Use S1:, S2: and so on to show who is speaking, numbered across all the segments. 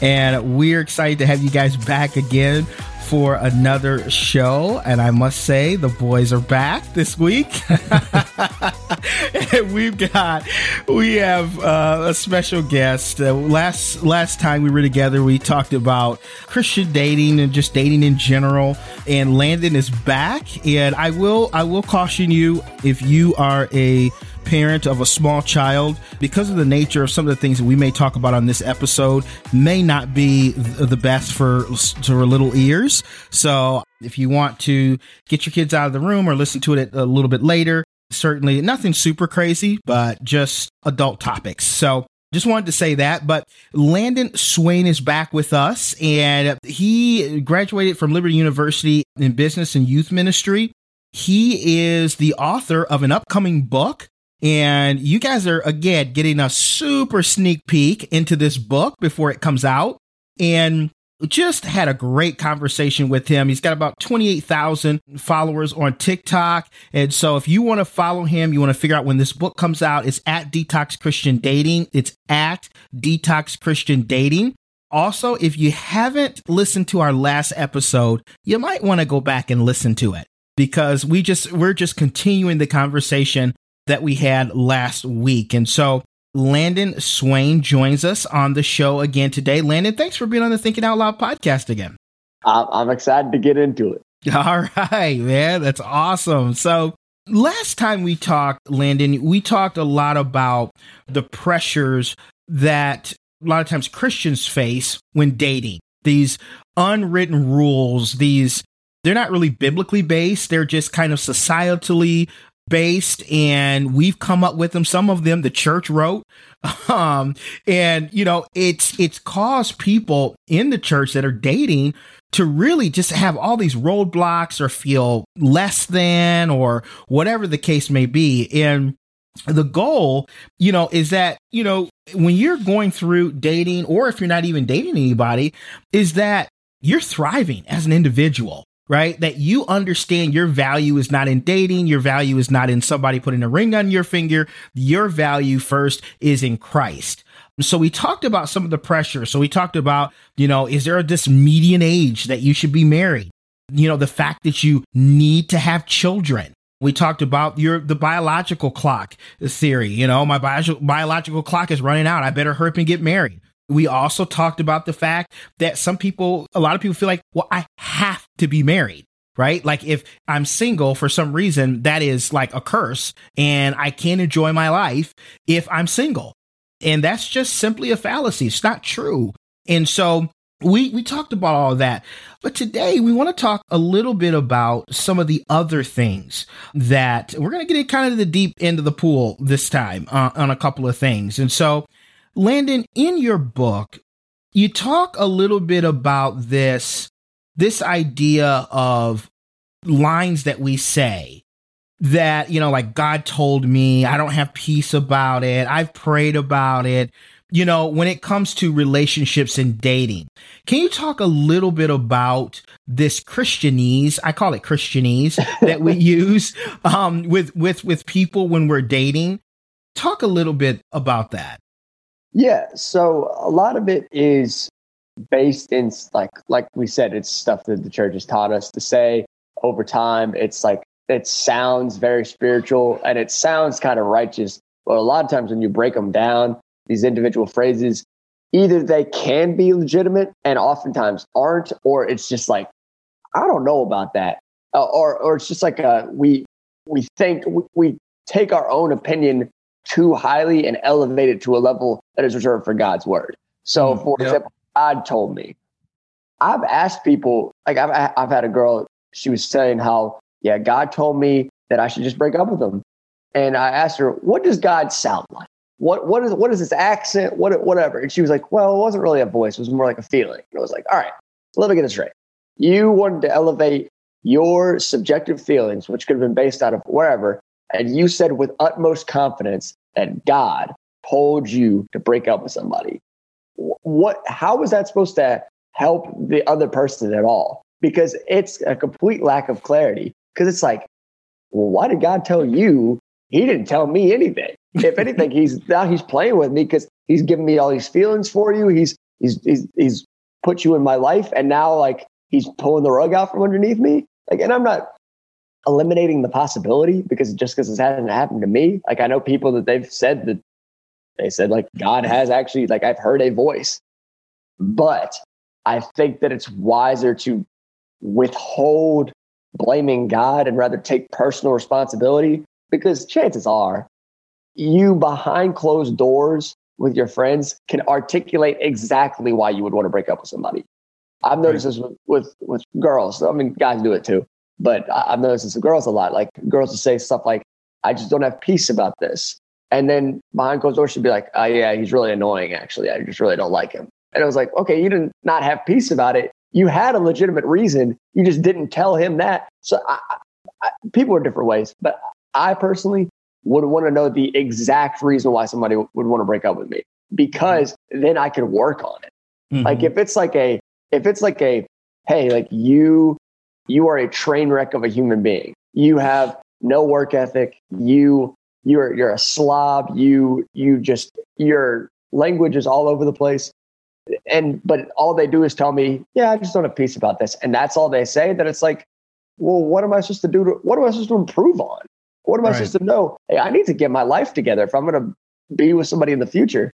S1: And we're excited to have you guys back again for another show. And I must say, the boys are back this week. and we've got, we have uh, a special guest. Uh, last last time we were together, we talked about Christian dating and just dating in general. And Landon is back. And I will I will caution you if you are a parent of a small child, because of the nature of some of the things that we may talk about on this episode, may not be the best for, for little ears. So if you want to get your kids out of the room or listen to it a little bit later, certainly nothing super crazy, but just adult topics. So just wanted to say that. But Landon Swain is back with us, and he graduated from Liberty University in business and youth ministry. He is the author of an upcoming book and you guys are, again, getting a super sneak peek into this book before it comes out. And just had a great conversation with him. He's got about 28,000 followers on TikTok. And so if you want to follow him, you want to figure out when this book comes out, it's at Detox Christian Dating. It's at Detox Christian Dating. Also, if you haven't listened to our last episode, you might want to go back and listen to it because we just, we're just continuing the conversation that we had last week. And so Landon Swain joins us on the show again today. Landon, thanks for being on the Thinking Out Loud podcast again.
S2: I'm excited to get into it.
S1: All right, man. That's awesome. So, last time we talked, Landon, we talked a lot about the pressures that a lot of times Christians face when dating. These unwritten rules, these they're not really biblically based. They're just kind of societally based and we've come up with them. Some of them the church wrote. Um and you know it's it's caused people in the church that are dating to really just have all these roadblocks or feel less than or whatever the case may be. And the goal you know is that you know when you're going through dating or if you're not even dating anybody is that you're thriving as an individual right? That you understand your value is not in dating. Your value is not in somebody putting a ring on your finger. Your value first is in Christ. So we talked about some of the pressure. So we talked about, you know, is there this median age that you should be married? You know, the fact that you need to have children. We talked about your the biological clock theory. You know, my bio- biological clock is running out. I better hurry up and get married. We also talked about the fact that some people, a lot of people feel like, well, I have to be married, right? Like if I'm single for some reason, that is like a curse and I can't enjoy my life if I'm single. And that's just simply a fallacy. It's not true. And so we we talked about all that but today we want to talk a little bit about some of the other things that we're going to get in kind of the deep end of the pool this time uh, on a couple of things and so Landon, in your book, you talk a little bit about this this idea of lines that we say that, you know, like God told me, I don't have peace about it. I've prayed about it. You know, when it comes to relationships and dating, can you talk a little bit about this Christianese? I call it Christianese that we use um, with with with people when we're dating. Talk a little bit about that.
S2: Yeah, so a lot of it is based in like like we said, it's stuff that the church has taught us to say over time. It's like it sounds very spiritual and it sounds kind of righteous, but a lot of times when you break them down, these individual phrases, either they can be legitimate and oftentimes aren't, or it's just like I don't know about that, uh, or or it's just like a we we think we take our own opinion too highly and elevate it to a level that is reserved for God's word. So, hmm, for
S3: Yep.
S2: example, God told me. I've asked people, like I've I've had a girl. She was saying how, yeah, God told me that I should just break up with him, and I asked her, what does God sound like? What what is what is this accent? What whatever? And she was like, well, it wasn't really a voice. It was more like a feeling. And I was like, all right, let me get this straight. You wanted to elevate your subjective feelings, which could have been based out of wherever, and you said with utmost confidence that God told you to break up with somebody. Wh- What? How was that supposed to help the other person at all? Because it's a complete lack of clarity. Because it's like, well, why did God tell you? He didn't tell me anything. If anything, he's now he's playing with me because he's giving me all these feelings for you. He's he's he's he's put you in my life, and now like he's pulling the rug out from underneath me. Like, and I'm not eliminating the possibility because just because it hasn't happened to me. Like I know people that they've said that they said like God has actually like I've heard a voice, but I think that it's wiser to withhold blaming God and rather take personal responsibility because chances are you behind closed doors with your friends can articulate exactly why you would want to break up with somebody. I've noticed this with, with, with girls. I mean, guys do it too, but I- I've noticed this with girls a lot. Like girls will say stuff like, I just don't have peace about this. And then behind closed doors, she'd be like, oh, yeah, he's really annoying, actually. I just really don't like him. And I was like, okay, you didn't not have peace about it. You had a legitimate reason. You just didn't tell him that. So I, I, people are different ways. But I personally would want to know the exact reason why somebody would want to break up with me because then I could work on it.
S1: Mm-hmm.
S2: Like if it's like a, if it's like a, hey, like you, you are a train wreck of a human being. You have no work ethic. You, you're, you're a slob. You, you just, your language is all over the place. And, but all they do is tell me, yeah, I just don't have peace about this. And that's all they say. That it's like, well, what am I supposed to do? To, what am I supposed to improve on? What am I
S1: Right.
S2: supposed to know? Hey, I need to get my life together if I'm going to be with somebody in the future.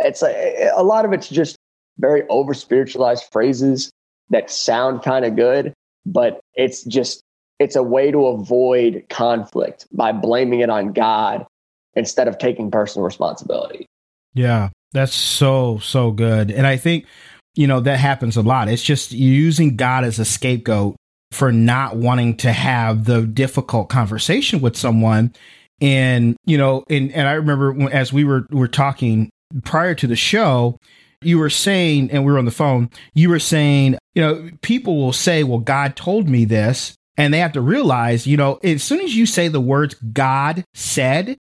S2: It's a, a lot of it's just very over spiritualized phrases that sound kind of good, but it's just it's a way to avoid conflict by blaming it on God instead of taking personal responsibility.
S1: Yeah, that's so so good. And I think you know that happens a lot. It's just using God as a scapegoat for not wanting to have the difficult conversation with someone. And you know, and and I remember as we were were talking prior to the show, you were saying, and we were on the phone. You were saying, you know, people will say, "Well, God told me this," and they have to realize, you know, as soon as you say the words "God said,"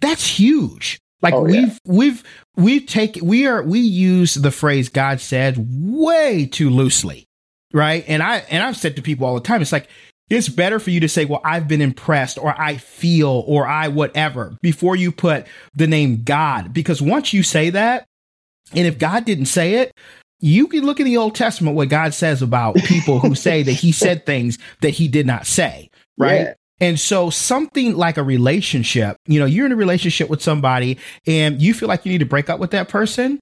S1: that's huge. Like
S2: Oh,
S1: we've we've we've taken we are we use the phrase God said way too loosely. Right. And I and I've said to people all the time, it's like it's better for you to say, well, I've been impressed or I feel or I whatever before you put the name God. Because once you say that, and if God didn't say it, you can look in the Old Testament what God says about people who say that he said things that he did not say. Right.
S2: Yeah.
S1: And so something like a relationship, you know, you're in a relationship with somebody and you feel like you need to break up with that person.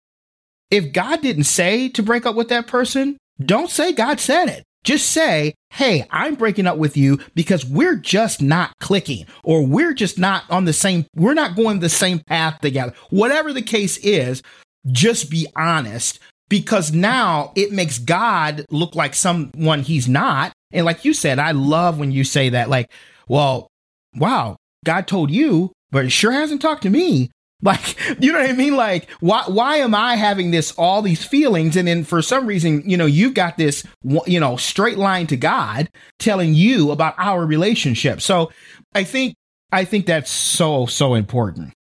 S1: If God didn't say to break up with that person, don't say God said it. Just say, Hey, I'm breaking up with you because we're just not clicking or we're just not on the same, we're not going the same path together. Whatever the case is, just be honest because now it makes God look like someone he's not. And like you said, I love when you say that, like, well, wow, God told you, but it sure hasn't talked to me. Like, you know what I mean? Like, why, why am I having this, all these feelings? And then for some reason, you know, you've got this, you know, straight line to God telling you about our relationship. So I think, I think that's so, so important.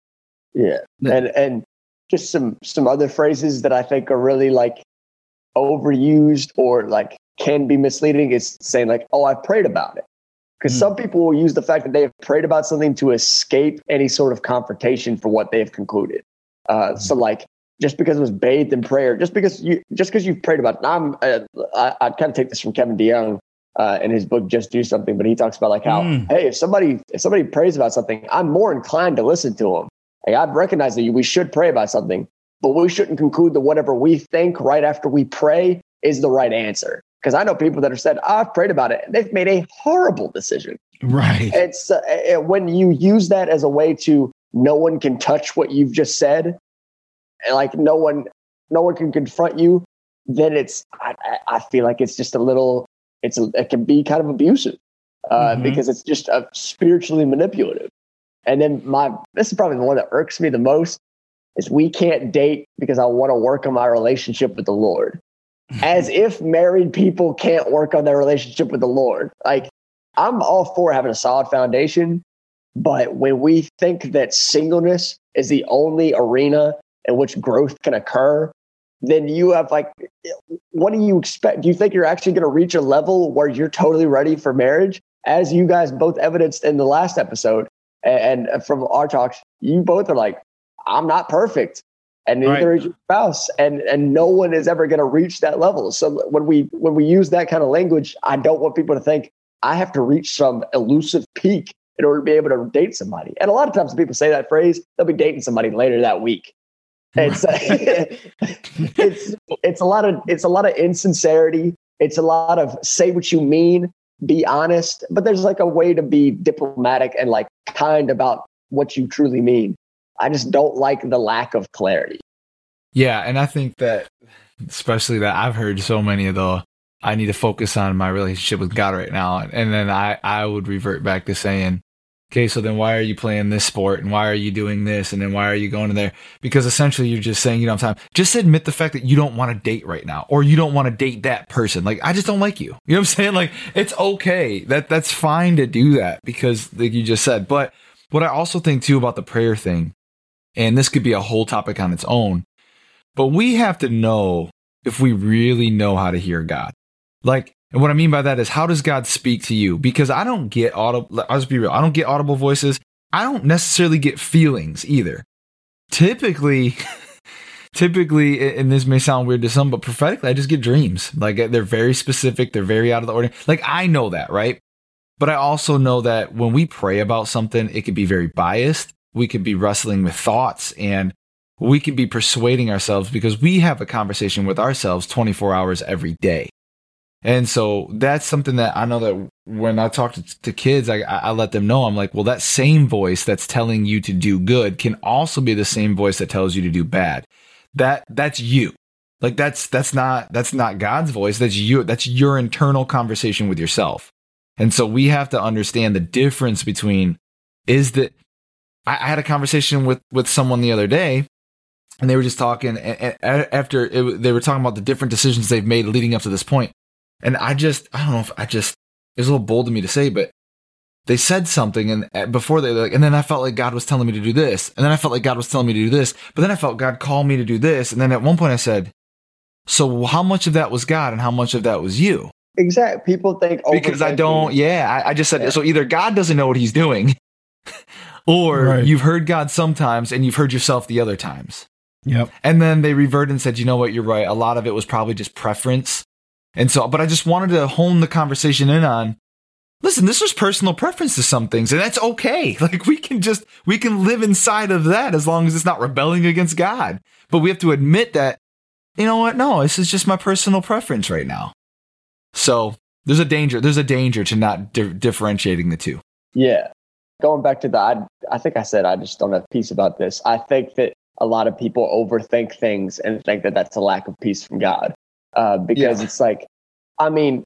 S2: Yeah. And and just some some other phrases that I think are really like overused or like can be misleading is saying like, "Oh, I prayed about it." Because
S1: Hmm.
S2: some people will use the fact that they have prayed about something to escape any sort of confrontation for what they have concluded. Uh, So, like, just because it was bathed in prayer, just because you just because you've prayed about it. I'm, uh, I, I kind of take this from Kevin DeYoung uh, in his book "Just Do Something," but he talks about like how,
S1: Mm.
S2: hey, if somebody if somebody prays about something, I'm more inclined to listen to them. Like, I've recognized that we should pray about something, but we shouldn't conclude that whatever we think right after we pray is the right answer. Because I know people that have said, oh, I've prayed about it, and they've made a horrible decision.
S1: Right.
S2: It's uh, uh, when you use that as a way to no one can touch what you've just said, and like no one, no one can confront you. Then it's I, I feel like it's just a little. It's a, it can be kind of abusive uh, mm-hmm. because it's just a spiritually manipulative. And then my this is probably the one that irks me the most is we can't date because I want to work on my relationship with the Lord. As if married people can't work on their relationship with the Lord. Like I'm all for having a solid foundation, but when we think that singleness is the only arena in which growth can occur, then you have like, what do you expect? Do you think you're actually going to reach a level where you're totally ready for marriage? As you guys both evidenced in the last episode and, from our talks, you both are like, I'm not perfect and neither right. is your spouse and and no one is ever going to reach that level. So when we when we use that kind of language i don't want people to think i have to reach some elusive peak in order to be able to date somebody. And a lot of times when people say that phrase they'll be dating somebody later that week. It's uh, it's it's a lot of it's a lot of insincerity. It's a lot of say what you mean be honest but there's like a way to be diplomatic and like kind about what you truly mean I just don't like the lack of clarity.
S3: Yeah, and I think that especially that I've heard so many of the I need to focus on my relationship with God right now. And then I, I would revert back to saying, okay, so then why are you playing this sport and why are you doing this? And then why are you going in there? Because essentially you're just saying, you don't have time. Just admit the fact that you don't want to date right now or you don't want to date that person. Like, I just don't like you. You know what I'm saying? Like, it's okay. That, that's fine to do that because like you just said. But what I also think too about the prayer thing and this could be a whole topic on its own. But we have to know if we really know how to hear God. Like, and what I mean by that is, how does God speak to you? Because I don't get audible, I'll just be real, I don't get audible voices. I don't necessarily get feelings either. Typically, typically, and this may sound weird to some, but prophetically, I just get dreams. Like, they're very specific, they're very out of the ordinary. Like, I know that, right? But I also know that when we pray about something, it could be very biased we could be wrestling with thoughts and we could be persuading ourselves because we have a conversation with ourselves 24 hours every day. And so that's something that I know that when I talk to, to kids, I, I let them know, I'm like, well, that same voice that's telling you to do good can also be the same voice that tells you to do bad. That, that's you. Like that's, that's not, that's not God's voice. That's you. That's your internal conversation with yourself. And so we have to understand the difference between is that I, I had a conversation with with someone the other day, and they were just talking. And, after it, they were talking about the different decisions they've made leading up to this point, and I just I don't know if I just it was a little bold of me to say, but they said something and uh, before they like and then i felt like god was telling me to do this and then i felt like god was telling me to do this but then i felt god called me to do this and then at one point i said so how much of that was god and how much of that was you
S2: exactly people think oh,
S3: because i don't yeah I, I, just said yeah. so either god doesn't know what he's doing or right. you've heard God sometimes and you've heard yourself the other times.
S1: Yep.
S3: And then they reverted and said, you know what, you're right. A lot of it was probably just preference. And so, but I just wanted to hone the conversation in on listen, this was personal preference to some things, and that's okay. Like we can just, we can live inside of that as long as it's not rebelling against God. But we have to admit that, you know what? No, this is just my personal preference right now. So there's a danger. There's a danger to not di- differentiating the two.
S2: Yeah going back to the, I, I think I said I just don't have peace about this. I think that a lot of people overthink things and think that that's a lack of peace from God. Uh, because yeah. it's like, I mean,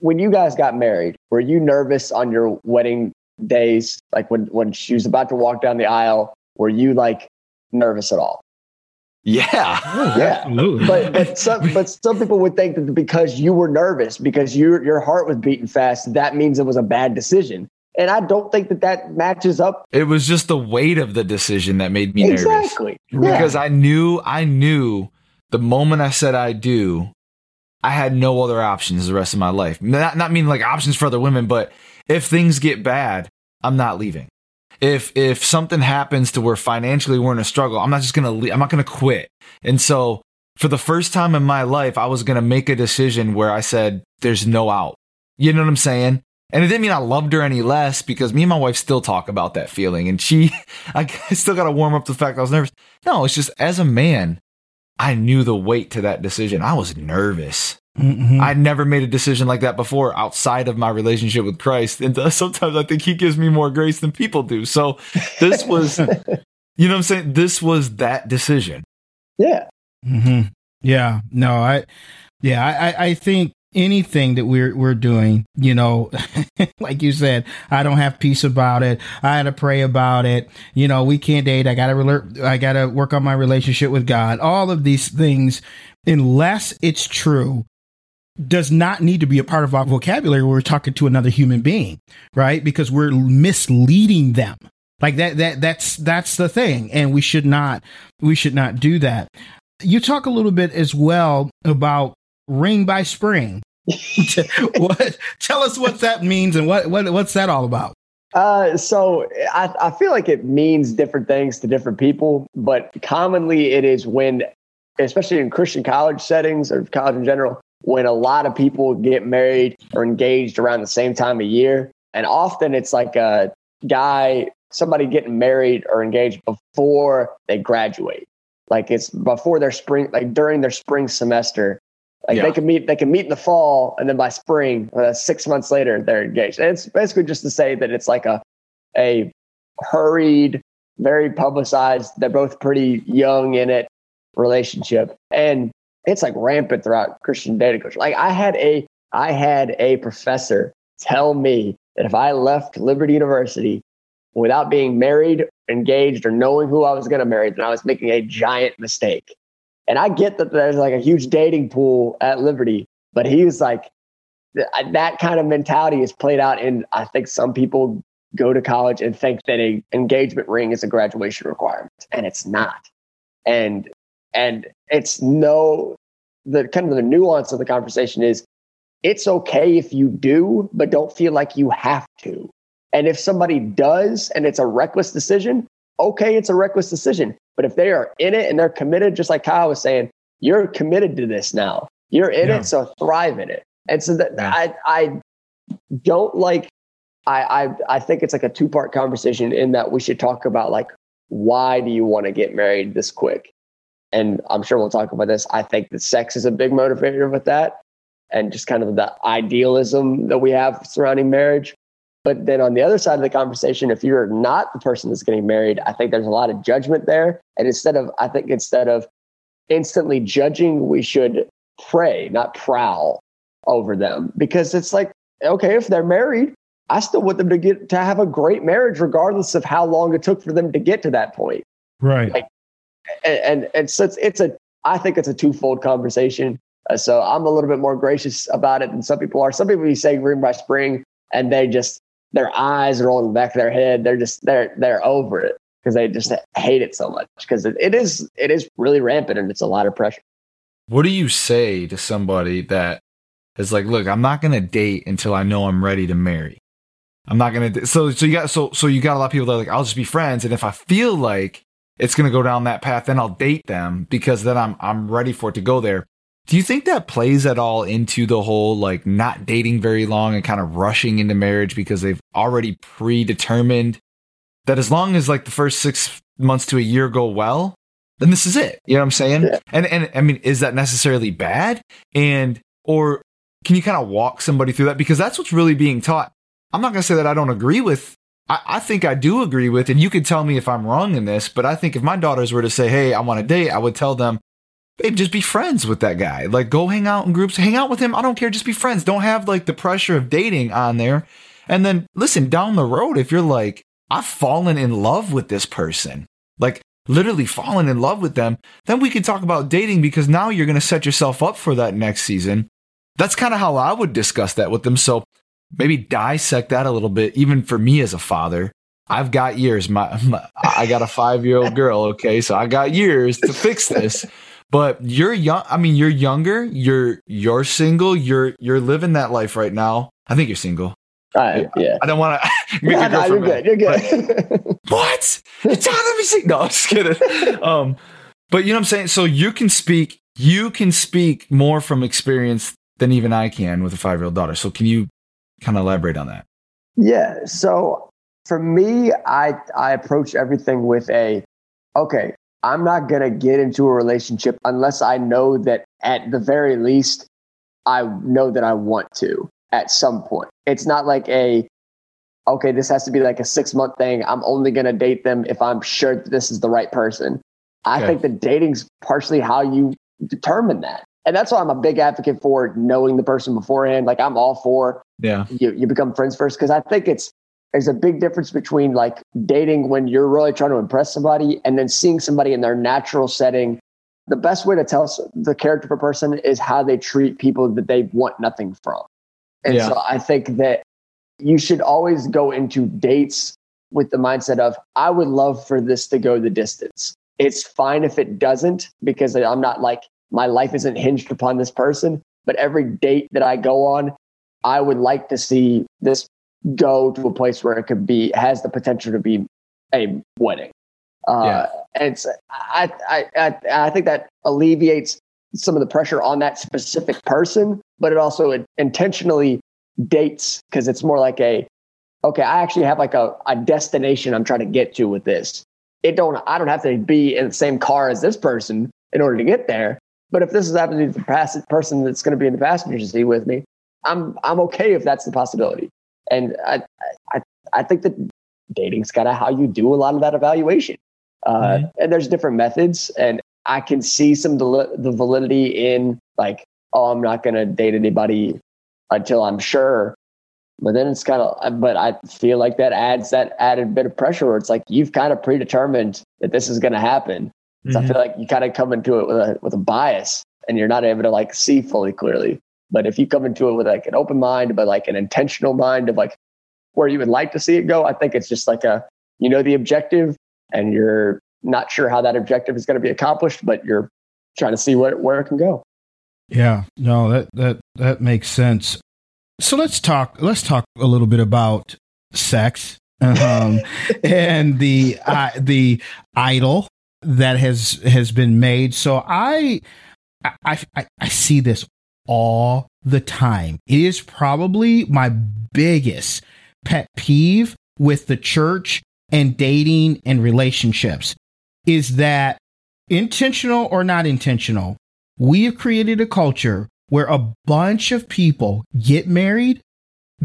S2: when you guys got married, were you nervous on your wedding days? Like when, when she was about to walk down the aisle, were you like nervous at all?
S3: Yeah,
S2: yeah, absolutely. But but some but some people would think that because you were nervous, because your your heart was beating fast, that means it was a bad decision. And I don't think that that matches up.
S3: It was just the weight of the decision that made me
S2: exactly. nervous. Exactly.
S3: Because I knew, I knew the moment I said I do, I had no other options the rest of my life. Not, not mean like options for other women, but if things get bad, I'm not leaving. If, if something happens to where financially we're in a struggle, I'm not just to leave. I'm not to quit. And so for the first time in my life, I was to make a decision where I said, there's no out. You know what I'm saying? And it didn't mean I loved her any less because me and my wife still talk about that feeling. And she, I still got to warm up the fact I was nervous. No, it's just as a man, I knew the weight to that decision. I was nervous. Mm-hmm. I'd never made a decision like that before outside of my relationship with Christ. And sometimes I think he gives me more grace than people do. So this was, you know what I'm saying? This was that decision.
S2: Yeah.
S1: Mm-hmm. Yeah. No, I, yeah, I, I think anything that we're we're doing, you know, like you said, I don't have peace about it. I had to pray about it. You know, we can't date. I gotta rel- I gotta work on my relationship with God. All of these things, unless it's true, does not need to be a part of our vocabulary when we're talking to another human being, right? Because we're misleading them. Like that that that's that's the thing. And we should not we should not do that. You talk a little bit as well about ring by spring. what tell us what that means and what, what what's that all about?
S2: Uh, so I, I feel like it means different things to different people, but commonly it is when, especially in Christian college settings or college in general, when a lot of people get married or engaged around the same time of year. And often it's like a guy, somebody getting married or engaged before they graduate. Like it's before their spring, like during their spring semester. Like yeah. they can meet, they can meet in the fall, and then by spring, uh, six months later, they're engaged. And it's basically just to say that it's like a a hurried, very publicized. They're both pretty young in it relationship, and it's like rampant throughout Christian dating culture. Like I had a I had a professor tell me that if I left Liberty University without being married, engaged, or knowing who I was going to marry, then I was making a giant mistake. And I get that there's like a huge dating pool at Liberty, but he was like, that kind of mentality is played out in, I think some people go to college and think that a engagement ring is a graduation requirement, and it's not. And and it's no, the kind of the nuance of the conversation is it's okay if you do, but don't feel like you have to. And if somebody does and it's a reckless decision, okay, it's a reckless decision. But if they are in it and they're committed, just like Kyle was saying, you're committed to this now. You're in yeah. it, so thrive in it. And so that yeah. I I don't like I, I I think it's like a two part conversation in that we should talk about like why do you want to get married this quick? and I'm sure we'll talk about this. I think that sex is a big motivator with that and just kind of the idealism that we have surrounding marriage. But then on the other side of the conversation, if you're not the person that's getting married, I think there's a lot of judgment there. And instead of, I think instead of instantly judging, we should pray, not prowl over them because it's like, okay, if they're married, I still want them to get to have a great marriage, regardless of how long it took for them to get to that point.
S1: Right.
S2: Like, and and, and so it's, it's a I think it's a twofold conversation. Uh, so I'm a little bit more gracious about it than some people are. Some people you say ring by spring, and they just their eyes the back of their head. They're just they're they're over it because they just hate it so much because it, it is it is really rampant and it's a lot of pressure.
S3: What do you say to somebody that is like, look, I'm not gonna date until I know I'm ready to marry. I'm not gonna. So so you got so so you got a lot of people that are like, I'll just be friends, and if I feel like it's going to go down that path, then I'll date them because then I'm I'm ready for it to go there. Do you think that plays at all into the whole like not dating very long and kind of rushing into marriage because they've already predetermined that as long as like the first 6 months to a year go well, then this is it. You know what I'm saying? Yeah. And and I mean, is that necessarily bad? And or can you kind of walk somebody through that because that's what's really being taught. I'm not going to say that I don't agree with I, I think I do agree with, and you can tell me if I'm wrong in this, but I think if my daughters were to say, Hey, I want to date, I would tell them, babe, just be friends with that guy. Like, go hang out in groups, hang out with him. I don't care. Just be friends. Don't have like the pressure of dating on there. And then listen, down the road, if you're like, I've fallen in love with this person, like literally fallen in love with them, then we can talk about dating because now you're going to set yourself up for that next season. That's kind of how I would discuss that with them. So maybe dissect that a little bit, even for me as a father. I've got years. My, my I got a five year old girl. Okay, so I got years to fix this. But you're young. I mean, you're younger. You're you're single. You're you're living that life right now. I think you're single.
S2: Uh, yeah.
S3: I don't want to
S2: yeah, no, you're good. You're good.
S3: what? It's time to be No, I'm just kidding. Um, but you know what I'm saying. So you can speak. You can speak more from experience than even I can with a five year old daughter. So can you kind of elaborate on that?
S2: Yeah. So for me, I I approach everything with a okay, I'm not gonna get into a relationship unless I know that at the very least I know that I want to at some point. It's not like a, okay, this has to be like a six month thing. I'm only going to date them if I'm sure that this is the right person. I okay. think that dating's partially how you determine that. And that's why I'm a big advocate for knowing the person beforehand. Like I'm all for
S3: yeah.
S2: you, you become friends first because I think it's there's a big difference between like dating when you're really trying to impress somebody and then seeing somebody in their natural setting. The best way to tell the character of a person is how they treat people that they want nothing from. And yeah. so I think that you should always go into dates with the mindset of, I would love for this to go the distance. It's fine if it doesn't, because I'm not like, my life isn't hinged upon this person. But every date that I go on, I would like to see this go to a place where it could be has the potential to be a wedding. Uh, yeah. And I, I, I, I think that alleviates some of the pressure on that specific person, but it also intentionally dates because it's more like a, okay, I actually have like a, a destination I'm trying to get to with this. It don't, I don't have to be in the same car as this person in order to get there. But if this is happening to the person that's going to be in the passenger seat with me, I'm, I'm okay if that's the possibility. And I, I, I think that dating's kind of how you do a lot of that evaluation. Uh, mm-hmm. And there's different methods, and I can see some the, the validity in like, oh, I'm not going to date anybody until I'm sure. But then it's kind of, but I feel like that adds that added bit of pressure where it's like you've kind of predetermined that this is going to happen. So mm-hmm. I feel like you kind of come into it with a with a bias, and you're not able to like see fully clearly. But if you come into it with like an open mind, but like an intentional mind of like where you would like to see it go, I think it's just like a, you know, the objective and you're not sure how that objective is going to be accomplished, but you're trying to see where, where it can go.
S1: Yeah, no, that, that, that makes sense. So let's talk, let's talk a little bit about sex um, and the, uh, the idol that has, has been made. So I, I, I, I see this all the time. It is probably my biggest pet peeve with the church and dating and relationships is that intentional or not intentional, we have created a culture where a bunch of people get married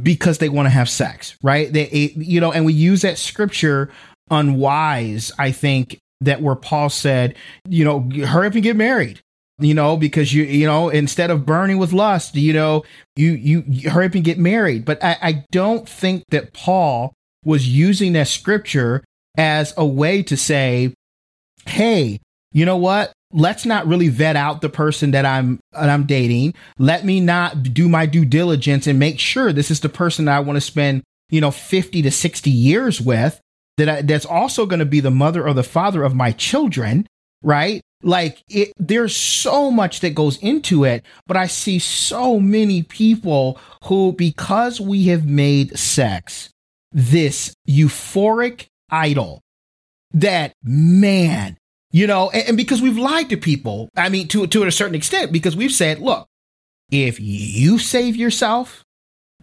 S1: because they want to have sex, right? They, you know, and we use that scripture unwise, I think, that where Paul said, you know, hurry up and get married you know, because you, you know, instead of burning with lust, you know, you, you, you hurry up and get married. But I, I don't think that Paul was using that scripture as a way to say, hey, you know what? Let's not really vet out the person that I'm that I'm dating. Let me not do my due diligence and make sure this is the person that I want to spend, you know, 50 to 60 years with. That I, that's also going to be the mother or the father of my children, right? Like it, there's so much that goes into it, but I see so many people who, because we have made sex this euphoric idol, that man, you know, and, and because we've lied to people. I mean, to to a certain extent, because we've said, look, if you save yourself,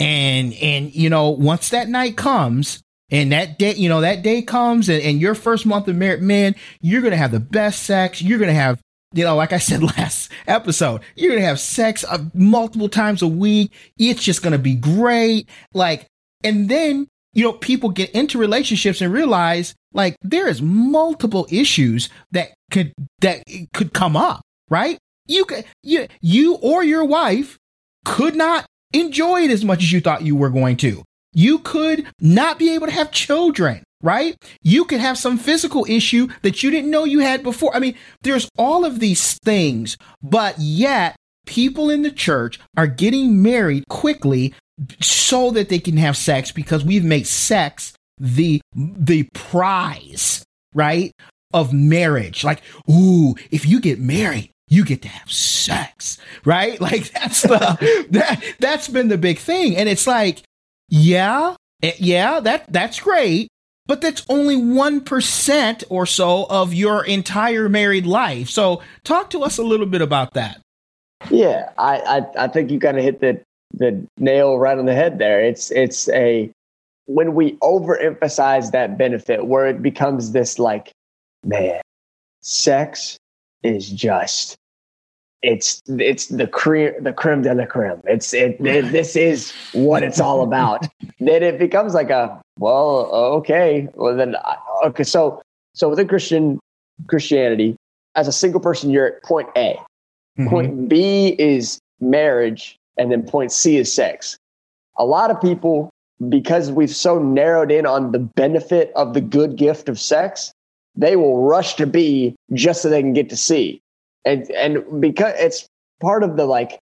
S1: and and you know, once that night comes, and that day, you know, that day comes and, and your first month of marriage, man, you're going to have the best sex. You're going to have, you know, like I said last episode, you're going to have sex uh, multiple times a week. It's just going to be great. Like, and then, you know, people get into relationships and realize like there is multiple issues that could, that could come up, right? You could, you, you or your wife could not enjoy it as much as you thought you were going to. You could not be able to have children, right? You could have some physical issue that you didn't know you had before. I mean, there's all of these things, but yet people in the church are getting married quickly so that they can have sex because we've made sex the the prize, right? Of marriage. Like, ooh, if you get married, you get to have sex, right? Like that's the that that's been the big thing. And it's like yeah, eh, yeah, that that's great, but that's only 1% or so of your entire married life. So talk to us a little bit about that.
S2: Yeah, I I, I think you kind of hit the the nail right on the head there. It's it's a when we overemphasize that benefit where it becomes this like man, sex is just it's it's the creme the creme de la creme. It's it, it this is what it's all about. then it becomes like a well, okay, well then okay. So so within Christian Christianity, as a single person, you're at point A. Mm-hmm. Point B is marriage, and then point C is sex. A lot of people, because we've so narrowed in on the benefit of the good gift of sex, they will rush to B just so they can get to C and and because it's part of the like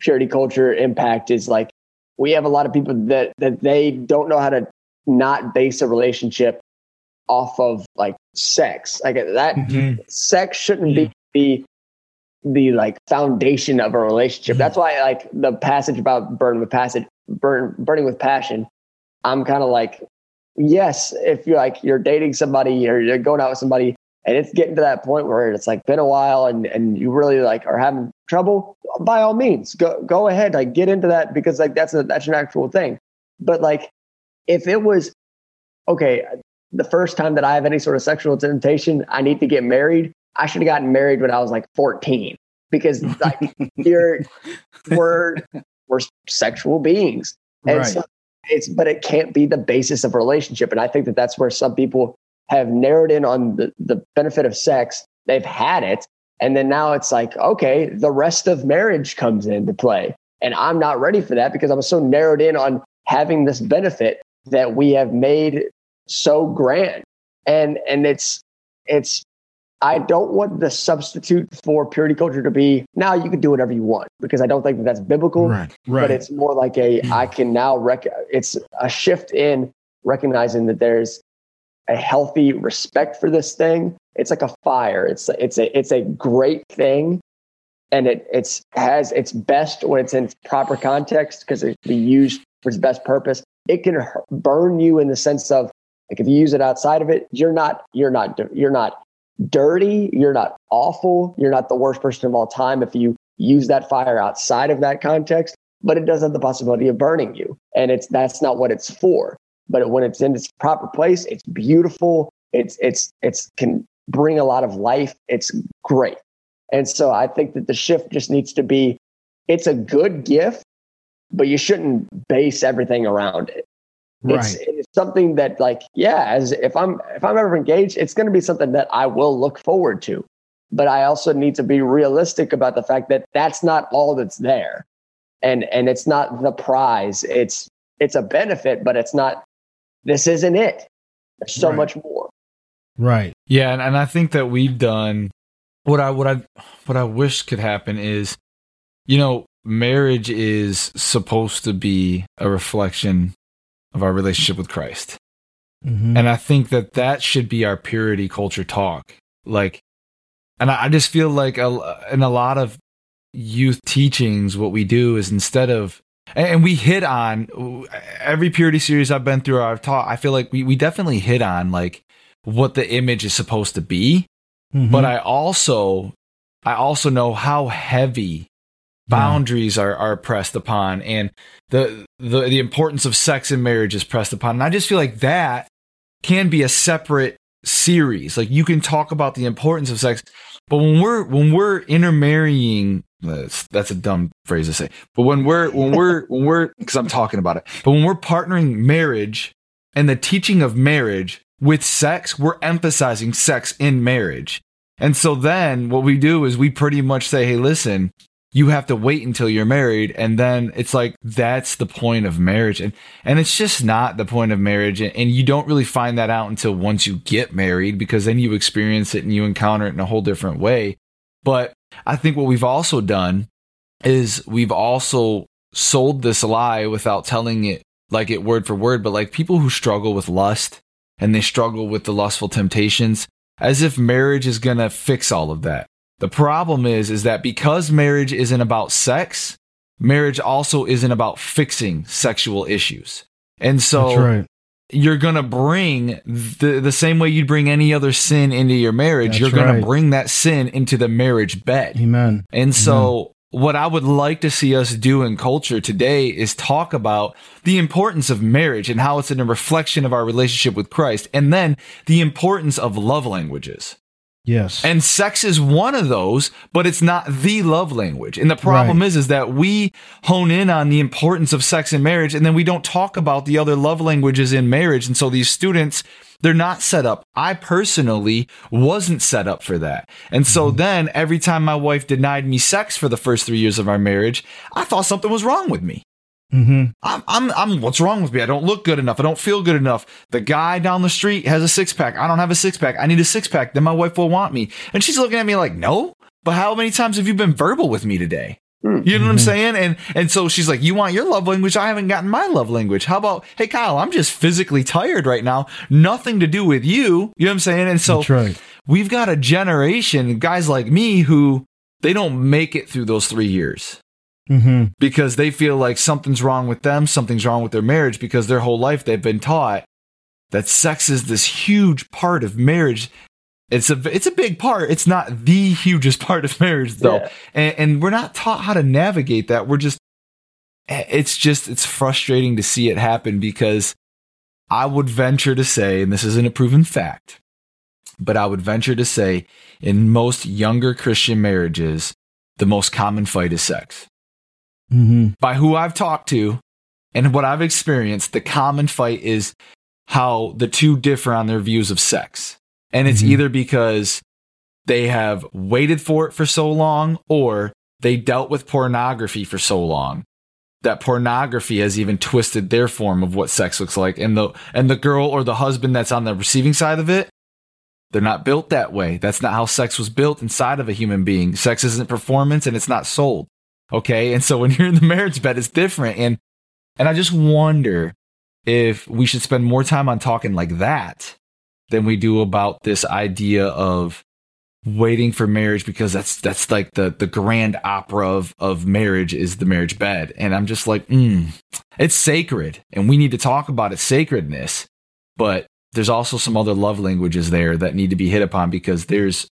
S2: purity culture impact is like we have a lot of people that that they don't know how to not base a relationship off of like sex like that mm-hmm. sex shouldn't be the the like foundation of a relationship mm-hmm. that's why like the passage about burn with passage burn burning with passion i'm kind of like yes if you're like you're dating somebody or you're going out with somebody and it's getting to that point where it's like been a while and and you really like are having trouble by all means go go ahead like get into that because like that's a that's an actual thing. But like if it was okay the first time that i have any sort of sexual temptation i need to get married i should have gotten married when i was like 14 because like you're we're we're sexual beings. And right. so it's but it can't be the basis of a relationship. And i think that that's where some people have narrowed in on the, the benefit of sex. They've had it. And then now it's like, okay, the rest of marriage comes into play. And I'm not ready for that because I'm so narrowed in on having this benefit that we have made so grand. And and it's it's I don't want the substitute for purity culture to be now you can do whatever you want because I don't think that that's biblical. Right, right. But it's more like a I can now rec- it's a shift in recognizing that there's a healthy respect for this thing. It's like a fire. It's it's a it's a great thing, and it it's has its best when it's in proper context because it can be used for its best purpose. It can burn you in the sense of like if you use it outside of it, you're not you're not you're not dirty. You're not awful. You're not the worst person of all time if you use that fire outside of that context. But it does have the possibility of burning you, and it's that's not what it's for but when it's in its proper place, it's beautiful. It's it's it's can bring a lot of life. It's great. And so I think that the shift just needs to be it's a good gift, but you shouldn't base everything around it. Right. It's, it's something that like, yeah, as if I'm if I'm ever engaged, it's gonna be something that I will look forward to. But I also need to be realistic about the fact that that's not all that's there. And and it's not the prize. It's it's a benefit, but it's not this isn't it. There's so right. much more.
S1: Right.
S3: Yeah, and, and I think that we've done what I what I what I wish could happen is, you know, marriage is supposed to be a reflection of our relationship with Christ. Mm-hmm. And I think that that should be our purity culture talk. Like, and I, I just feel like a, in a lot of youth teachings, what we do is instead of and we hit on every purity series I've been through. I've taught. I feel like we we definitely hit on like what the image is supposed to be, mm-hmm. but I also I also know how heavy boundaries yeah. are are pressed upon, and the the the importance of sex and marriage is pressed upon. And I just feel like that can be a separate series. Like you can talk about the importance of sex, but when we're when we're intermarrying that's that's a dumb phrase to say. But when we're when we're when we're because I'm talking about it. But when we're partnering marriage and the teaching of marriage with sex, we're emphasizing sex in marriage. And so then what we do is we pretty much say, hey, listen, you have to wait until you're married and then it's like that's the point of marriage and and it's just not the point of marriage and, and you don't really find that out until once you get married because then you experience it and you encounter it in a whole different way but I think what we've also done is we've also sold this lie without telling it like it word for word, but like people who struggle with lust and they struggle with the lustful temptations as if marriage is going to fix all of that. The problem is is that because marriage isn't about sex, marriage also isn't about fixing sexual issues. And so right you're going to bring the, the same way you'd bring any other sin into your marriage. That's you're right. to bring that sin into the marriage bed.
S1: Amen.
S3: And so what I would like to see us do in culture today is talk about the importance of marriage and how it's in a reflection of our relationship with Christ. And then the importance of love languages.
S1: Yes.
S3: And sex is one of those, but it's not the love language. And the problem
S1: Right.
S3: is, is that we hone in on the importance of sex in marriage and then we don't talk about the other love languages in marriage. And so these students, they're not set up. I personally wasn't set up for that. And so mm-hmm. then every time my wife denied me sex for the first three years of our marriage, I thought something was wrong with me.
S1: Hmm
S3: I'm, I'm, I'm, what's wrong with me? I don't look good enough. I don't feel good enough. The guy down the street has a six pack. I don't have a six pack. I need a six pack. Then my wife will want me. And she's looking at me like, no, but how many times have you been verbal with me today?
S2: Hmm.
S3: You know what I'm saying? And, and so she's like, you want your love language? I haven't gotten my love language. How about, hey, Kyle, I'm just physically tired right now. Nothing to do with you. You know what I'm saying? And so
S1: right.
S3: we've got a generation, guys like me, who they don't make it through those three years
S1: hmm
S3: because they feel like something's wrong with them, something's wrong with their marriage because their whole life they've been taught that sex is this huge part of marriage. It's a it's a big part. It's not the hugest part of marriage though,
S2: Yeah.
S3: and, and we're not taught how to navigate that. We're just it's just it's frustrating to see it happen because I would venture to say, and this isn't a proven fact, but I would venture to say, in most younger Christian marriages, the most common fight is sex
S1: hmm
S3: by who I've talked to and what I've experienced, the common fight is how the two differ on their views of sex. And it's
S1: Mhm.
S3: either because they have waited for it for so long or they dealt with pornography for so long that pornography has even twisted their form of what sex looks like. And the and the girl or the husband that's on the receiving side of it they're not built that way. That's not how sex was built inside of a human being. Sex isn't performance and it's not sold okay? And so when you're in the marriage bed it's different. And and i just wonder if we should spend more time on talking like that than we do about this idea of waiting for marriage because that's that's like the the grand opera of of marriage is the marriage bed. And i'm just like mm, it's sacred. And we need to talk about its sacredness. But there's also some other love languages there that need to be hit upon because there's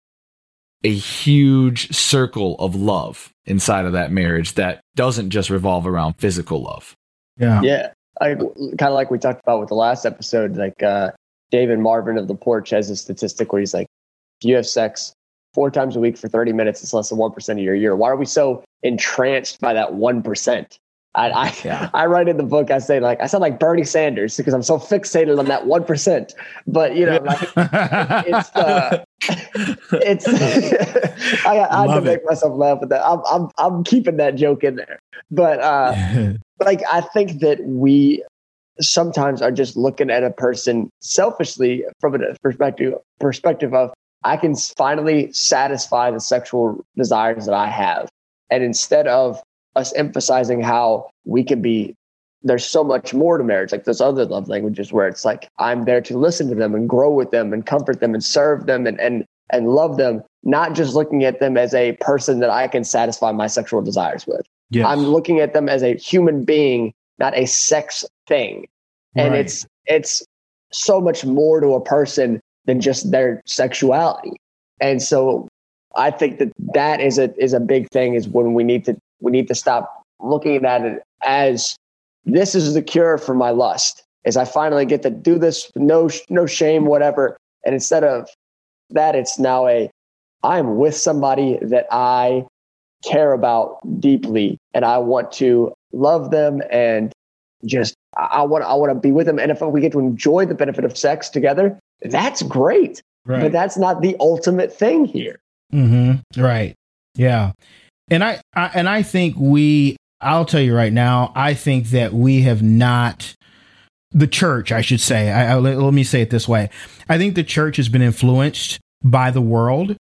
S3: a huge circle of love inside of that marriage that doesn't just revolve around physical love
S1: Yeah.
S2: Yeah, I kind of like we talked about with the last episode. Like uh, David Marvin of the Porch has a statistic where he's like, if you have sex four times a week for thirty minutes, it's less than one percent of your year. Why are we so entranced by that one percent? I I,
S3: Yeah.
S2: I write in the book. I say like I sound like Bernie Sanders because I'm so fixated on that one percent. But you know, like it's uh, it's I, I had to make myself laugh with that. I'm I'm I'm keeping that joke in there. But uh like I think that we sometimes are just looking at a person selfishly from a perspective perspective of I can finally satisfy the sexual desires that I have. And instead of us emphasizing how we can be there's so much more to marriage, like those other love languages where it's like I'm there to listen to them and grow with them and comfort them and serve them and and and love them, not just looking at them as a person that I can satisfy my sexual desires with.
S1: Yes.
S2: I'm looking at them as a human being, not a sex thing. And
S1: Right.
S2: it's it's so much more to a person than just their sexuality. And so I think that that is a is a big thing is when we need to we need to stop looking at it as this is the cure for my lust. Is I finally get to do this no no shame whatever and instead of that it's now a I'm with somebody that I care about deeply and I want to love them and just I want I want to be with them. And if we get to enjoy the benefit of sex together that's great. But that's not the ultimate thing here.
S1: Hmm Right. Yeah. And I, I and I think we I'll tell you right now, I think that we have not the church, I should say. I, I let, let me say it this way. I think the church has been influenced by the world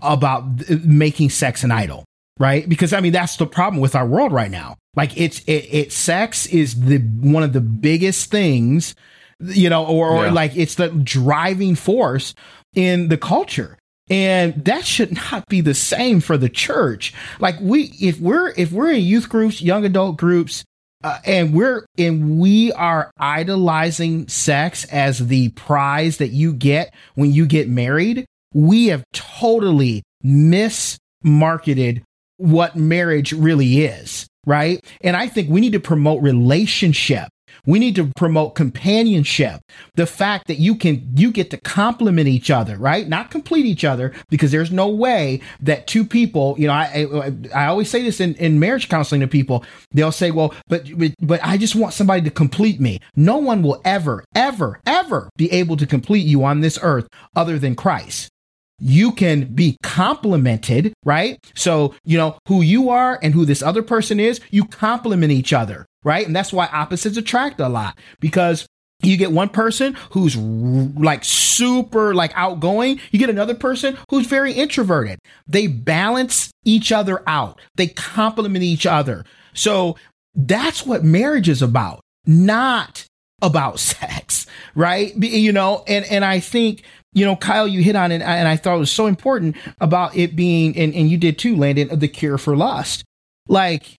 S1: about th- making sex an idol, right? Because I mean that's the problem with our world right now. Like it's it, it sex is the one of the biggest things, you know, or, or
S3: Yeah.
S1: like it's the driving force in the culture. And that should not be the same for the church. Like we, if we're if we're in youth groups, young adult groups, uh, and we're and we are idolizing sex as the prize that you get when you get married, we have totally mismarketed what marriage really is, right? And I think we need to promote relationship. We need to promote companionship. The fact that you can, you get to complement each other, right? Not complete each other because there's no way that two people, you know, I, I, I always say this in, in marriage counseling to people. They'll say, well, but, but, but I just want somebody to complete me. No one will ever, ever, ever be able to complete you on this earth other than Christ you can be complimented, right? So, you know, who you are and who this other person is, you complement each other, right? And that's why opposites attract a lot because you get one person who's like super like outgoing. You get another person who's very introverted. They balance each other out. They complement each other. So that's what marriage is about not about sex right? You know and and i think you know, Kyle, you hit on it, and I thought it was so important about it being, and, and you did too, Landon, the cure for lust. Like,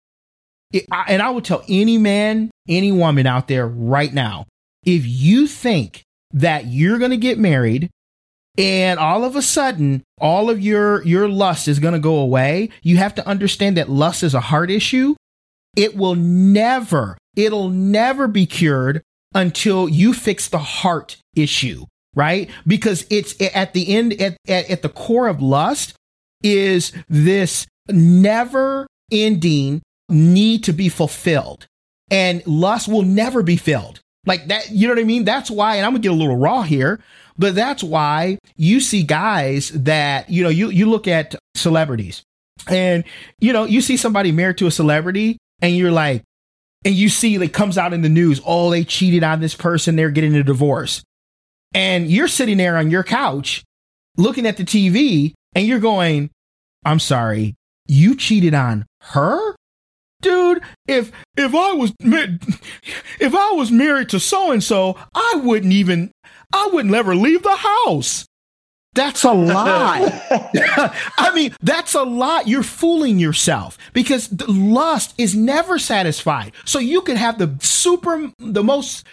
S1: it, I, and I would tell any man, any woman out there right now, if you think that you're going to get married and all of a sudden all of your your lust is going to go away, you have to understand that lust is a heart issue. It will never, it'll never be cured until you fix the heart issue right? Because it's at the end, at, at, at the core of lust is this never ending need to be fulfilled. And lust will never be filled. Like that, you know what I mean? That's why, and I'm gonna get a little raw here, but that's why you see guys that, you know, you, you look at celebrities and, you know, you see somebody married to a celebrity and you're like, and you see it comes out in the news, oh, they cheated on this person, they're getting a divorce and you're sitting there on your couch looking at the TV and you're going, I'm sorry, you cheated on her? Dude, if if I was if I was married to so and so, I wouldn't even I wouldn't ever leave the house. That's a lie. I mean, that's a lot. You're fooling yourself because lust is never satisfied. So you can have the super, the most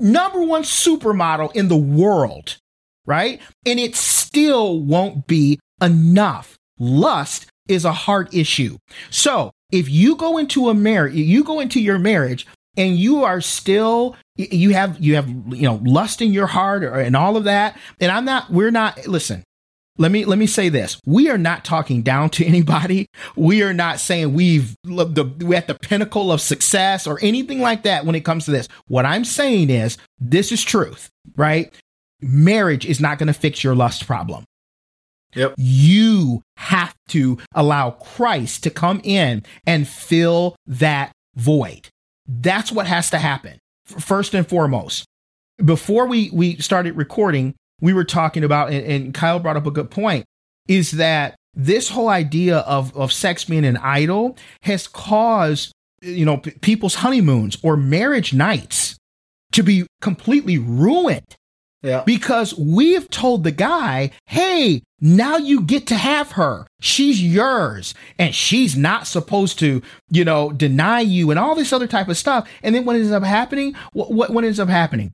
S1: number one supermodel in the world, right? And it still won't be enough. Lust is a heart issue. So if you go into a marriage, you go into your marriage and you are still you have you have you know lust in your heart or, and all of that and i'm not we're not listen let me let me say this we are not talking down to anybody we are not saying we've the we're at the pinnacle of success or anything like that when it comes to this what i'm saying is this is truth right marriage is not going to fix your lust problem
S3: Yep.
S1: You have to allow Christ to come in and fill that void. That's what has to happen. First and foremost. Before we we started recording, we were talking about, and, and Kyle brought up a good point, is that this whole idea of, of sex being an idol has caused, you know, p- people's honeymoons or marriage nights to be completely ruined.
S3: Yeah.
S1: Because we have told the guy, hey, now you get to have her. She's yours. And she's not supposed to, you know, deny you and all this other type of stuff. And then what ends up happening? What, what, what ends up happening?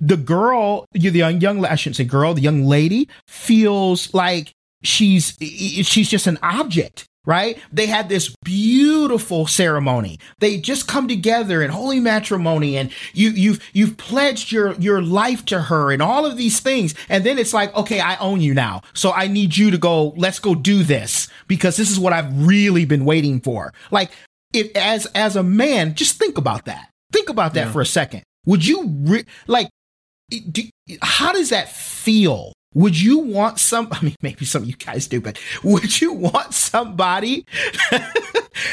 S1: The girl, the young, young, I shouldn't say girl, the young lady feels like she's, she's just an object right? They had this beautiful ceremony. They just come together in holy matrimony and you you've you've pledged your your life to her and all of these things. And then it's like, okay, I own you now. So I need you to go, let's go do this because this is what I've really been waiting for. Like if as as a man, just think about that. Think about that yeah. for a second. Would you re- like do, how does that feel? Would you want some? I mean, maybe some of you guys do, but would you want somebody?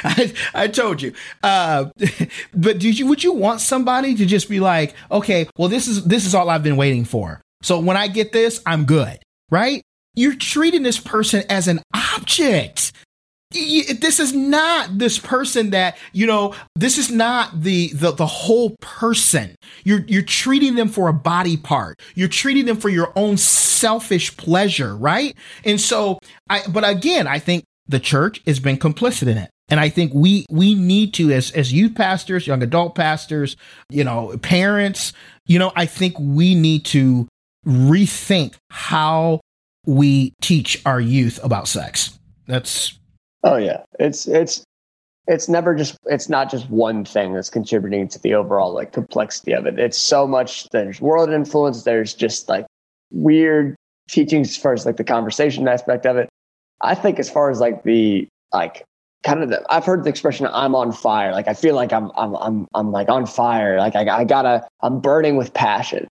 S1: I, I, told you. Uh, but did you? Would you want somebody to just be like, okay, well, this is this is all I've been waiting for. So when I get this, I'm good, right? You're treating this person as an object this is not this person that you know this is not the, the the whole person. You're you're treating them for a body part. You're treating them for your own selfish pleasure right? And so i but again i think the church has been complicit in it. And i think we we need to as as youth pastors young adult pastors you know parents you know i think we need to rethink how we teach our youth about sex. That's
S2: Oh yeah, it's it's it's never just it's not just one thing that's contributing to the overall like complexity of it. It's so much there's world influence, there's just like weird teachings as far as like the conversation aspect of it. I think as far as like the like kind of the, I've heard the expression I'm on fire. Like I feel like I'm I'm I'm I'm like on fire. Like I, I gotta I'm burning with passion.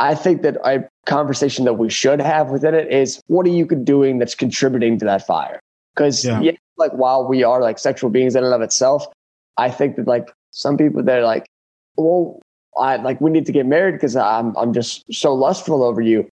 S2: I think that a conversation that we should have within it is what are you doing that's contributing to that fire? Because yeah. yeah, like while we are like sexual beings in and of itself, I think that like some people they're like, well, I like we need to get married because I'm I'm just so lustful over you.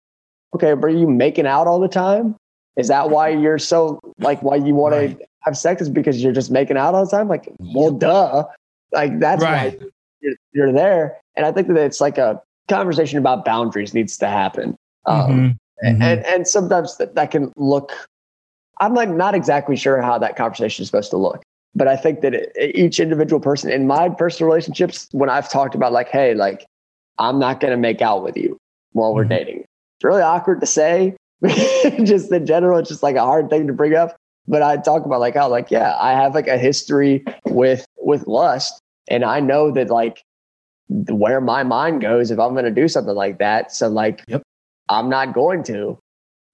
S2: Okay, but are you making out all the time? Is that why you're so like why you want right. to have sex is because you're just making out all the time? Like, well, duh. Like that's right. why you're, you're, there. And I think that it's like a conversation about boundaries needs to happen. Um, mm-hmm. Mm-hmm. And and sometimes that, that can look. I'm like not exactly sure how that conversation is supposed to look, but I think that it, each individual person in my personal relationships, when I've talked about like, hey, like I'm not going to make out with you while we're mm-hmm. dating. It's really awkward to say, just in general, it's just like a hard thing to bring up. But I talk about like how like yeah, I have like a history with with lust, and I know that like where my mind goes if I'm going to do something like that. So like, yep. I'm not going to,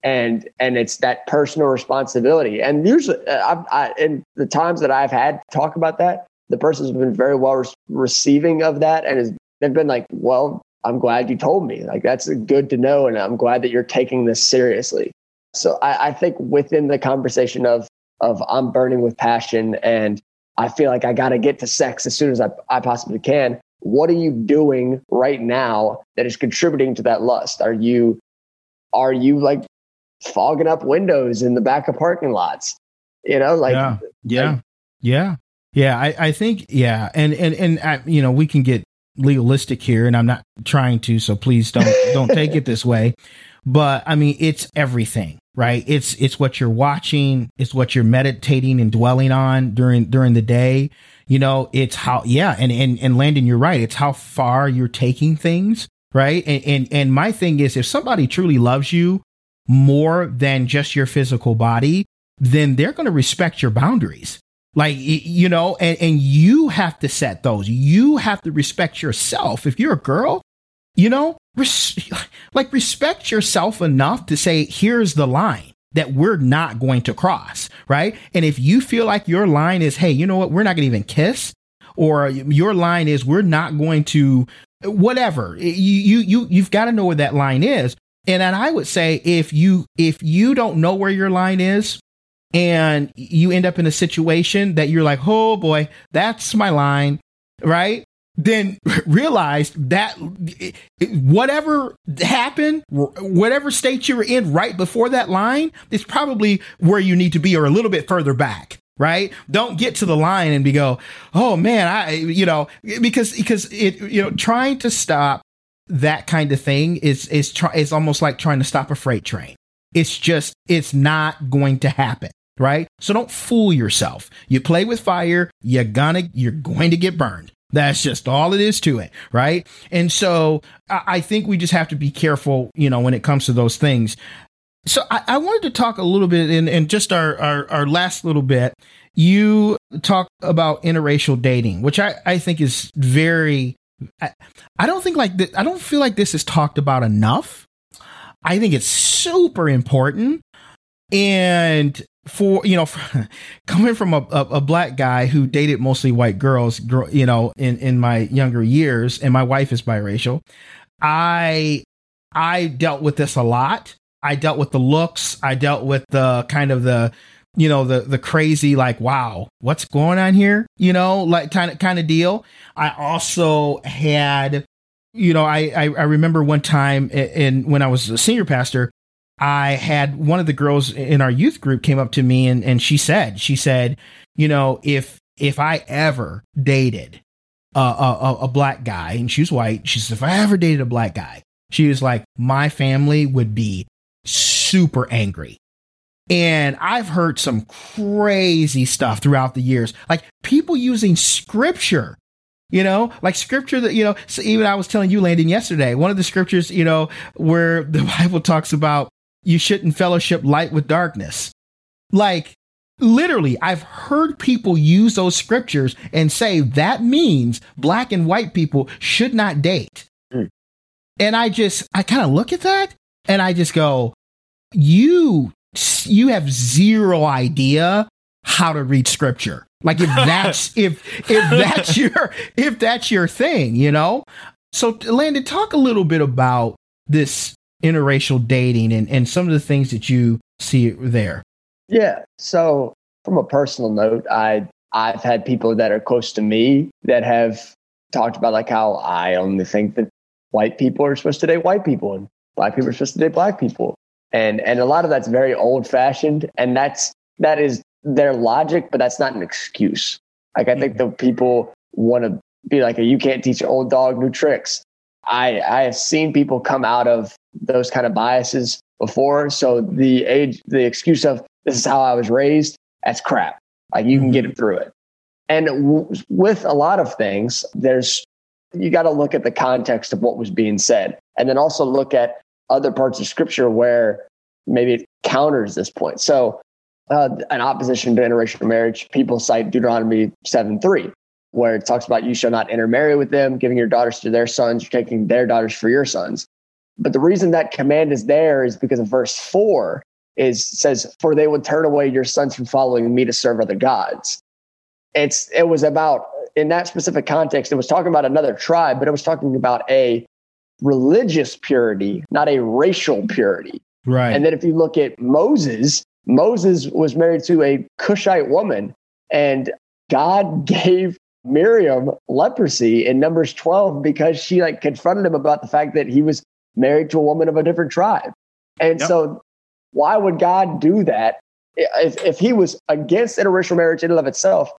S2: and and it's that personal responsibility. And usually, uh, I, I, in the times that I've had talk about that, the person's been very well re- receiving of that, and they've been like, well, I'm glad you told me. Like that's good to know, and I'm glad that you're taking this seriously. So I, I think within the conversation of of I'm burning with passion and I feel like I got to get to sex as soon as I, I possibly can. What are you doing right now that is contributing to that lust? Are you are you like fogging up windows in the back of parking lots? You know, like
S1: yeah, yeah, like, yeah, yeah. I, I think yeah, and and and uh, you know we can get legalistic here, and I'm not trying to, so please don't don't take it this way. But I mean, it's everything, right? It's it's what you're watching, it's what you're meditating and dwelling on during during the day. You know, it's how yeah, and and and Landon, you're right. It's how far you're taking things, right? And and and my thing is, if somebody truly loves you more than just your physical body, then they're going to respect your boundaries like, you know, and, and you have to set those. You have to respect yourself. If you're a girl, you know, res- like respect yourself enough to say, here's the line that we're not going to cross, right? And if you feel like your line is, hey, you know what, we're not going to even kiss, or your line is, we're not going to, whatever, you you you you've got to know where that line is. And then I would say, if you if you don't know where your line is, and you end up in a situation that you're like, oh boy, that's my line, right? Then realize that whatever happened, whatever state you were in right before that line is probably where you need to be or a little bit further back right don't get to the line and be go oh man i you know because because it you know trying to stop that kind of thing is is try is almost like trying to stop a freight train it's just it's not going to happen right? So don't fool yourself. You play with fire, you're gonna you're going to get burned. That's just all it is to it, right? And so I think we just have to be careful, you know, when it comes to those things. So I, I wanted to talk a little bit in, in just our, our, our last little bit. You talk about interracial dating, which I, I think is very I, I don't think like th- I don't feel like this is talked about enough. I think it's super important. And for you know for, coming from a, a, a, black guy who dated mostly white girls you know in in my younger years and my wife is biracial i i dealt with this a lot i dealt with the looks i dealt with the kind of the you know the the crazy like wow what's going on here you know like kind of kind of deal i also had you know I, I i remember one time in, in when i was a senior pastor I had one of the girls in our youth group came up to me and, and she said, she said, you know, if, if I ever dated a, a, a black guy and she was white, she said, if I ever dated a black guy, she was like, my family would be super angry. And I've heard some crazy stuff throughout the years, like people using scripture you know like scripture that you know so even i was telling you landon yesterday one of the scriptures you know where the bible talks about you shouldn't fellowship light with darkness. Like, literally, I've heard people use those scriptures and say that means black and white people should not date. Mm. And I just, I kind of look at that and I just go, you, you have zero idea how to read scripture. Like if that's, if, if that's your, if that's your thing, you know? So Landon, talk a little bit about this interracial dating and, and some of the things that you see there.
S2: Yeah. So from a personal note, I I've had people that are close to me that have talked about like how I only think that white people are supposed to date white people and black people are supposed to date black people. And and a lot of that's very old fashioned and that's that is their logic, but that's not an excuse. Like I think mm-hmm. the people want to be like, you can't teach an old dog new tricks. I I have seen people come out of those kind of biases before. So the age, the excuse of this is how I was raised, that's crap. Like you can get it through it. And w- with a lot of things, there's you got to look at the context of what was being said, and then also look at other parts of scripture where maybe it counters this point. So, uh, an opposition to interracial marriage, people cite Deuteronomy seven three, where it talks about you shall not intermarry with them, giving your daughters to their sons, you're taking their daughters for your sons. But the reason that command is there is because of verse four is says, For they would turn away your sons from following me to serve other gods. It's it was about in that specific context, it was talking about another tribe, but it was talking about a religious purity, not a racial purity.
S1: Right.
S2: And then if you look at Moses, Moses was married to a Cushite woman, and God gave Miriam leprosy in Numbers 12 because she like confronted him about the fact that he was married to a woman of a different tribe. And yep. so, why would God do that? If, if he was against interracial marriage in and of itself,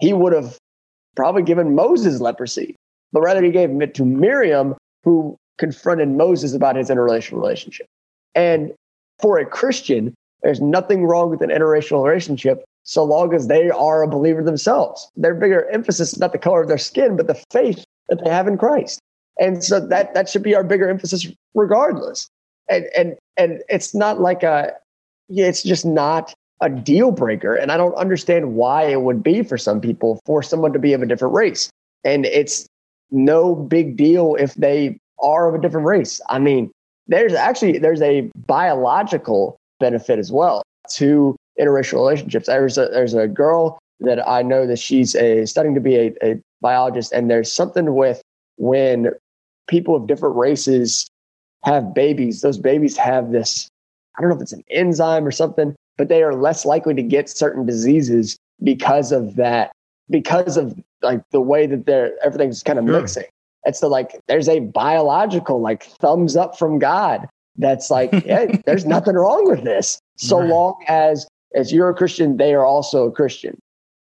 S2: he would have probably given Moses leprosy, but rather he gave it to Miriam, who confronted Moses about his interracial relationship. And for a Christian, there's nothing wrong with an interracial relationship so long as they are a believer themselves. Their bigger emphasis is not the color of their skin, but the faith that they have in Christ. And so that that should be our bigger emphasis regardless. And and and it's not like a it's just not a deal breaker. And I don't understand why it would be for some people for someone to be of a different race. And it's no big deal if they are of a different race. I mean, there's actually there's a biological benefit as well to interracial relationships. There's a there's a girl that I know that she's a studying to be a, a biologist, and there's something with when people of different races have babies, those babies have this, I don't know if it's an enzyme or something, but they are less likely to get certain diseases because of that, because of like the way that they're everything's kind of sure. mixing. It's the like there's a biological like thumbs up from God that's like, hey, there's nothing wrong with this. So right. long as as you're a Christian, they are also a Christian.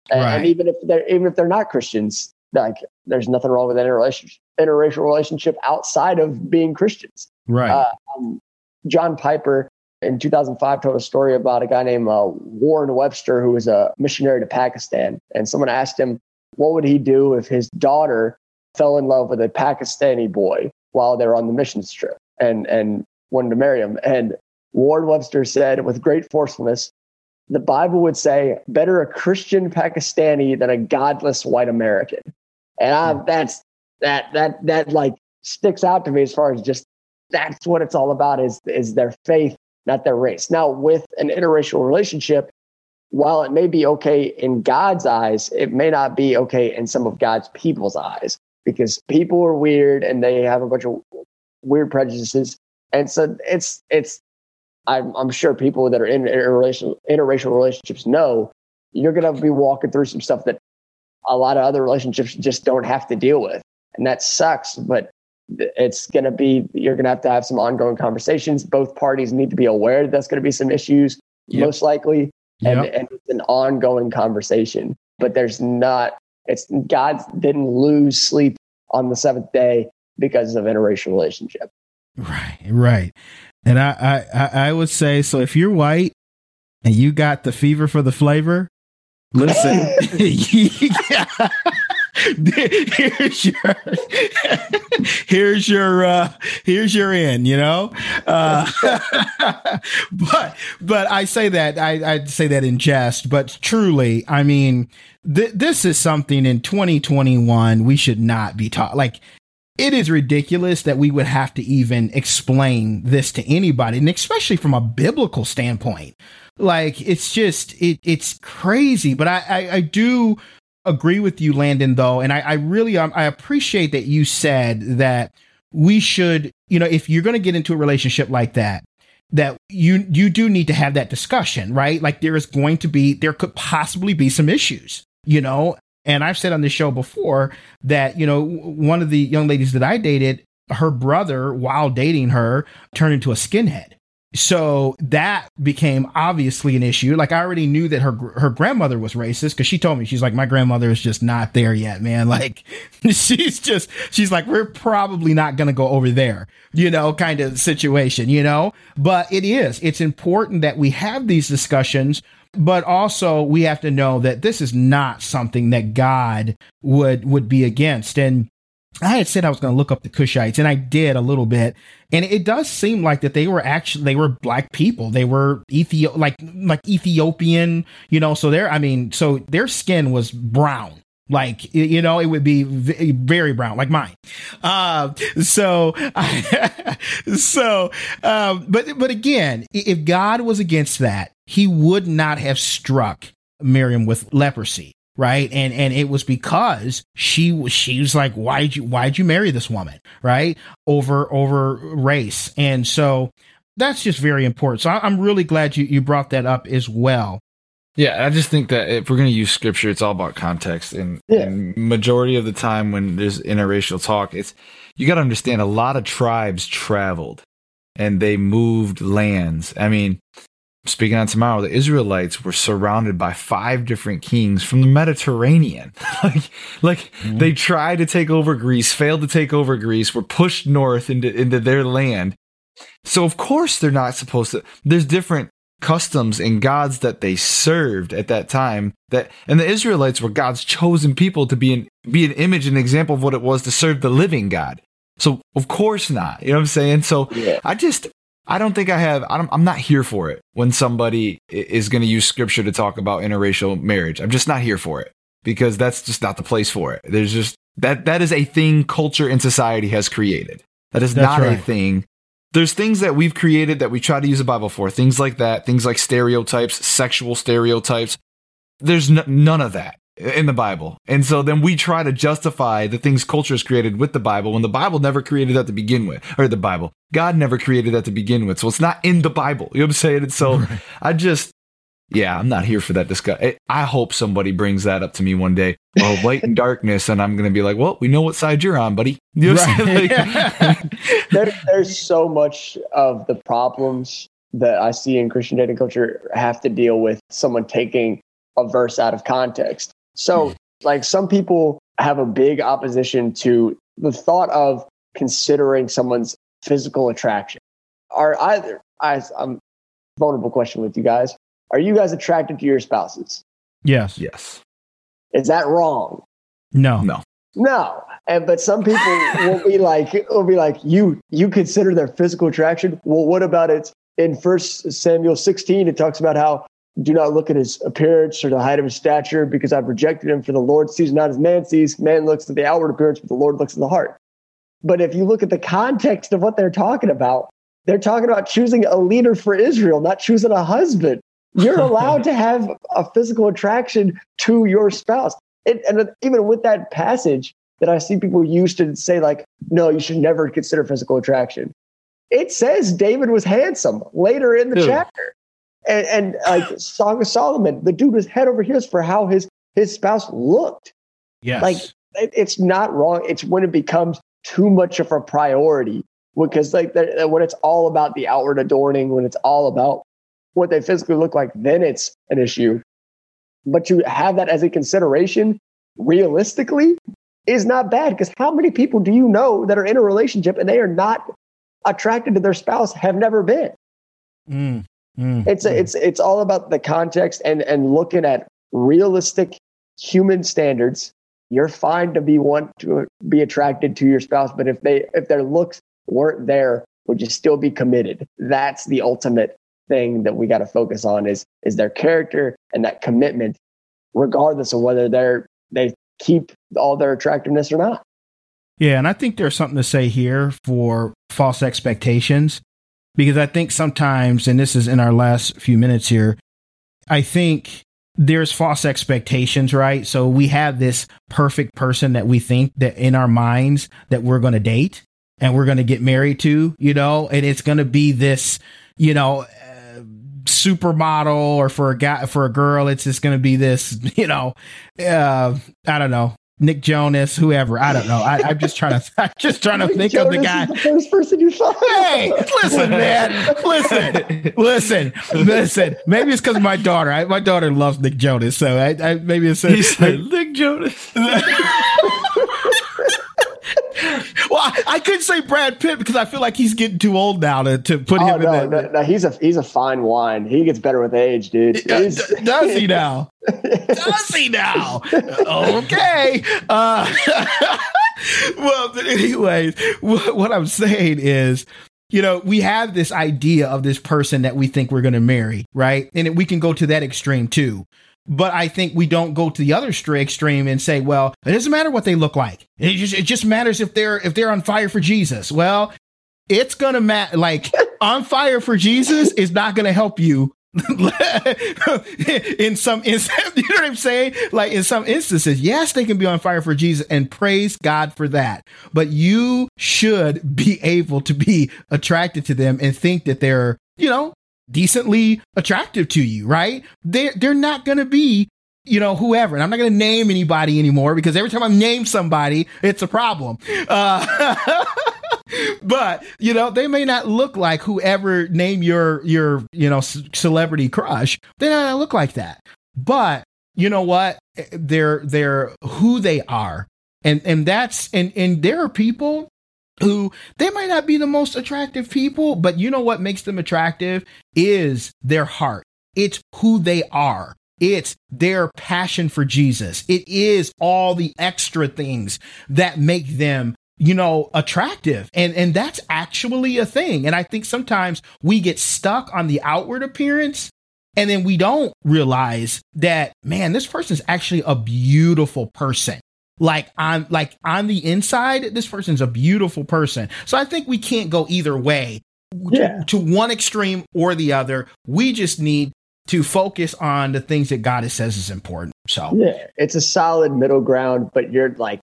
S2: And, right. and even if they're even if they're not Christians, like there's nothing wrong with that interrelationship, interracial relationship outside of being Christians.
S1: Right. Uh,
S2: um, John Piper in 2005 told a story about a guy named uh, Warren Webster who was a missionary to Pakistan, and someone asked him what would he do if his daughter fell in love with a Pakistani boy while they were on the missions trip and and wanted to marry him. And Ward Webster said with great forcefulness, the Bible would say, better a Christian Pakistani than a godless white American. And I, hmm. that's that that that like sticks out to me as far as just that's what it's all about is is their faith, not their race. Now, with an interracial relationship, while it may be okay in God's eyes, it may not be okay in some of God's people's eyes because people are weird and they have a bunch of weird prejudices. And so it's it's I'm, I'm sure people that are in interracial, interracial relationships know you're going to be walking through some stuff that a lot of other relationships just don't have to deal with. And that sucks, but it's going to be, you're going to have to have some ongoing conversations. Both parties need to be aware that that's going to be some issues, yep. most likely. And, yep. and it's an ongoing conversation, but there's not, it's God didn't lose sleep on the seventh day because of interracial relationship.
S1: Right, right. And I, I, I would say so. If you're white and you got the fever for the flavor, listen, here's your here's your uh here's your in you know? Uh but but i say that i i say that in jest but truly i mean th- this is something in 2021 we should not be taught like it is ridiculous that we would have to even explain this to anybody and especially from a biblical standpoint. Like it's just it it's crazy but i i, I do agree with you, Landon, though, and I, I really um, I appreciate that you said that we should, you know, if you're going to get into a relationship like that, that you you do need to have that discussion, right? Like there is going to be there could possibly be some issues, you know. And I've said on this show before that you know one of the young ladies that I dated, her brother, while dating her, turned into a skinhead so that became obviously an issue. Like I already knew that her her grandmother was racist because she told me she's like my grandmother is just not there yet, man. Like she's just she's like we're probably not going to go over there, you know, kind of situation, you know. But it is it's important that we have these discussions, but also we have to know that this is not something that God would would be against and I had said I was going to look up the Cushites, and I did a little bit, and it does seem like that they were actually they were black people. They were Ethio like like Ethiopian, you know. So their I mean, so their skin was brown, like you know, it would be very brown, like mine. Uh, so so, um, but but again, if God was against that, He would not have struck Miriam with leprosy right and and it was because she was she was like why'd you why'd you marry this woman right over over race and so that's just very important so i'm really glad you you brought that up as well
S3: yeah, I just think that if we're going to use scripture, it's all about context. And, yeah. and majority of the time when there's interracial talk, it's you got to understand a lot of tribes traveled and they moved lands. I mean, speaking on tomorrow, the Israelites were surrounded by five different kings from the Mediterranean. like, like mm-hmm. they tried to take over Greece, failed to take over Greece, were pushed north into, into their land. So of course they're not supposed to. There's different customs and gods that they served at that time that and the Israelites were God's chosen people to be an be an image and example of what it was to serve the living God. So of course not. You know what I'm saying? So yeah. I just I don't think I have. I am not here for it when somebody is going to use scripture to talk about interracial marriage. I'm just not here for it because that's just not the place for it. There's just that that is a thing culture and society has created. That is that's not right. a thing. There's things that we've created that we try to use the Bible for. Things like that. Things like stereotypes, sexual stereotypes. There's n- none of that in the Bible. And so then we try to justify the things culture has created with the Bible when the Bible never created that to begin with, or the Bible. God never created that to begin with. So it's not in the Bible. You know what I'm saying? And so right. I just, yeah, I'm not here for that discussion. I hope somebody brings that up to me one day. Oh, light and darkness. And I'm going to be like, well, we know what side you're on, buddy. You know right.
S2: like, there, there's so much of the problems that I see in Christian dating culture have to deal with someone taking a verse out of context. So, hmm. like, some people have a big opposition to the thought of considering someone's physical attraction. Are either, I, I'm vulnerable question with you guys. Are you guys attracted to your spouses?
S1: Yes.
S3: Yes.
S2: Is that wrong?
S1: No.
S3: No.
S2: No. And but some people will be like will be like, you you consider their physical attraction. Well, what about it in first Samuel 16? It talks about how do not look at his appearance or the height of his stature, because I've rejected him. For the Lord sees not as man sees. Man looks at the outward appearance, but the Lord looks at the heart. But if you look at the context of what they're talking about, they're talking about choosing a leader for Israel, not choosing a husband. You're allowed to have a physical attraction to your spouse. It, and even with that passage that I see people use to say, like, no, you should never consider physical attraction. It says David was handsome later in the Dude. chapter and, and like Song of Solomon, the dude was head over heels for how his his spouse looked.
S1: Yes.
S2: Like it, it's not wrong. It's when it becomes too much of a priority because like the, when it's all about the outward adorning, when it's all about what they physically look like, then it's an issue. But to have that as a consideration realistically is not bad because how many people do you know that are in a relationship and they are not attracted to their spouse, have never been?
S1: Mm. Mm,
S2: it's a, it's it's all about the context and and looking at realistic human standards you're fine to be want to be attracted to your spouse, but if they if their looks weren't there, would you still be committed? That's the ultimate thing that we got to focus on is is their character and that commitment, regardless of whether they're they keep all their attractiveness or not.
S1: Yeah, and I think there's something to say here for false expectations because I think sometimes, and this is in our last few minutes here, I think there's false expectations, right? So we have this perfect person that we think that in our minds that we're going to date and we're going to get married to, you know, and it's going to be this, you know, uh, supermodel or for a guy for a girl it's just going to be this you know uh i don't know Nick Jonas, whoever. I don't know. I, am just trying to. I'm just trying to Nick think Jonas of the guy.
S2: The first person you saw.
S1: Hey, listen, man. Listen, listen, listen. Maybe it's because my daughter. I, my daughter loves Nick Jonas, so I, I maybe it's
S3: he said, Nick Jonas.
S1: well, I, I, couldn't say Brad Pitt because I feel like he's getting too old now to, to put oh, him
S2: no,
S1: in that.
S2: No, no, he's a he's a fine wine. He gets better with age, dude.
S1: does he now? does he now? okay. Uh, well, but anyways, what, what I'm saying is you know, we have this idea of this person that we think we're going to marry, right? And we can go to that extreme too. But I think we don't go to the other extreme and say, well, it doesn't matter what they look like. It just, it just matters if they're if they're on fire for Jesus. Well, it's gonna matter. Like on fire for Jesus is not gonna help you. in some instances, you know what I'm saying? Like in some instances, yes, they can be on fire for Jesus and praise God for that. But you should be able to be attracted to them and think that they're, you know, decently attractive to you, right? They're, they're not going to be, you know, whoever. And I'm not going to name anybody anymore because every time I name somebody, it's a problem. Uh, but you know they may not look like whoever name your your you know c- celebrity crush they don't look like that but you know what they're they're who they are and and that's and and there are people who they might not be the most attractive people, but you know what makes them attractive is their heart. It's who they are. It's their passion for Jesus. It is all the extra things that make them you know attractive and and that's actually a thing and i think sometimes we get stuck on the outward appearance and then we don't realize that man this person is actually a beautiful person like on like on the inside this person's a beautiful person. So i think we can't go either way. Yeah. to, to one extreme or the other we just need to focus on the things that god says is important. So.
S2: Yeah it's a solid middle ground but you're like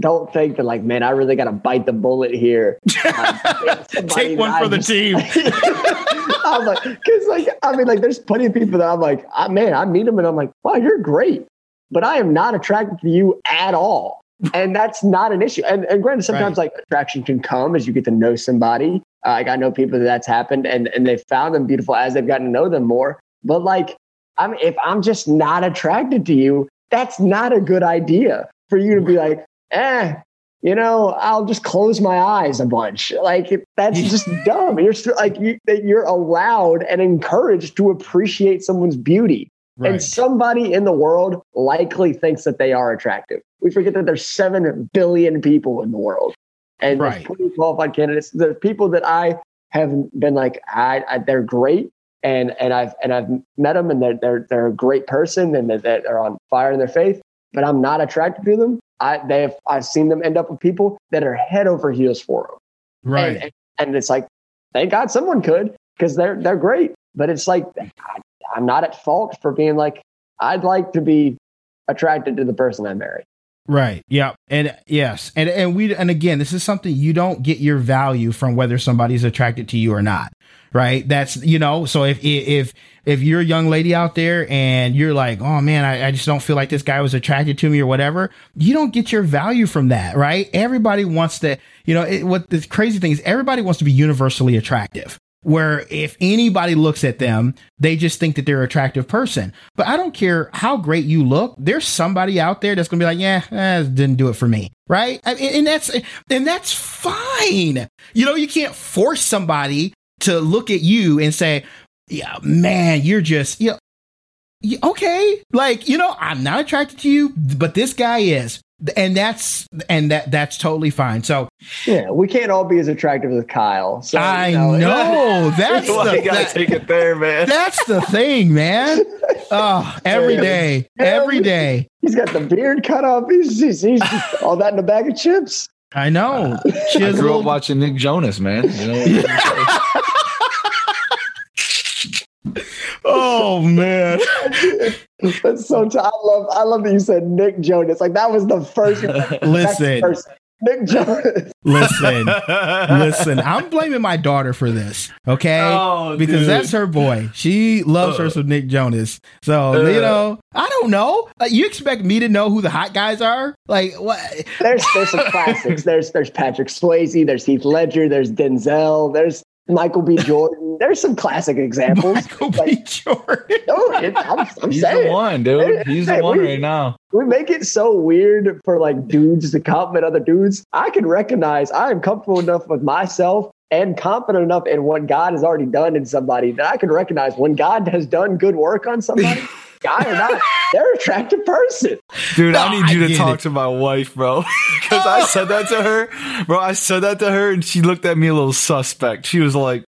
S2: don't think that like man i really gotta bite the bullet here.
S1: Take one for the just, team.
S2: I'm like because like i mean like there's plenty of people that i'm like I, man i meet them and i'm like wow you're great but I am not attracted to you at all. And that's not an issue. And, and granted, sometimes right. like attraction can come as you get to know somebody. Uh, like I know people that that's happened and, and they found them beautiful as they've gotten to know them more. But like, I mean, if I'm just not attracted to you, that's not a good idea for you to be like, eh, you know, I'll just close my eyes a bunch. Like that's just dumb. You're still like you, you're allowed and encouraged to appreciate someone's beauty. Right. And somebody in the world likely thinks that they are attractive. We forget that there's 7 billion people in the world. And right. qualified candidates. the people that I have been like, I, I, they're great. And, and I've and I've met them and they're, they're, they're a great person and they're, they're on fire in their faith, but I'm not attracted to them. I, they have, I've seen them end up with people that are head over heels for them.
S1: Right.
S2: And, and it's like, thank God someone could because they're, they're great. But it's like, I'm not at fault for being like, I'd like to be attracted to the person I marry.
S1: Right. Yeah. And yes. And and we and again, this is something you don't get your value from whether somebody's attracted to you or not. Right. That's you know, so if if if you're a young lady out there and you're like, oh man, I, I just don't feel like this guy was attracted to me or whatever, you don't get your value from that, right? Everybody wants to, you know, it, what the crazy thing is everybody wants to be universally attractive where if anybody looks at them, they just think that they're an attractive person. But I don't care how great you look. There's somebody out there that's going to be like, yeah, eh, didn't do it for me. Right. And that's, and that's fine. You know, you can't force somebody to look at you and say, yeah, man, you're just, you know, okay. Like, you know, I'm not attracted to you, but this guy is and that's and that that's totally fine. So
S2: yeah, we can't all be as attractive as Kyle. So,
S1: I know, know that's
S3: well,
S1: the
S3: you gotta
S1: that,
S3: take it there, man.
S1: That's the thing, man. Oh, every day, every day.
S2: He's got the beard cut off. He's, he's, he's all that in a bag of chips.
S1: I know.
S3: Uh, I grew up watching Nick Jonas, man. You know
S1: oh man,
S2: that's so. T- I love. I love that you said Nick Jonas. Like that was the first.
S1: Listen,
S2: person. Nick Jonas.
S1: Listen, listen. I'm blaming my daughter for this, okay?
S3: Oh,
S1: because
S3: dude.
S1: that's her boy. She loves her some Nick Jonas. So
S3: Uh.
S1: you know, I don't know. Uh, you expect me to know who the hot guys are? Like what?
S2: There's there's some classics. There's there's Patrick Swayze. There's Heath Ledger. There's Denzel. There's Michael B. Jordan. There's some classic examples.
S1: Michael B. Jordan.
S2: no, it, I'm, I'm
S3: He's
S2: saying
S3: the one, dude. He's the one
S2: we-
S3: right now.
S2: we make it so weird for like dudes to compliment other dudes. I can recognize I am comfortable enough with myself and confident enough in what God has already done in somebody that I can recognize when God has done good work on somebody, guy or not, they're an attractive person.
S3: Dude,
S1: No,
S3: I need
S1: I
S3: you to talk
S1: it.
S3: to my wife, bro. Because I said that to her. Bro, I said that to her and she looked at me a little suspect. She was like,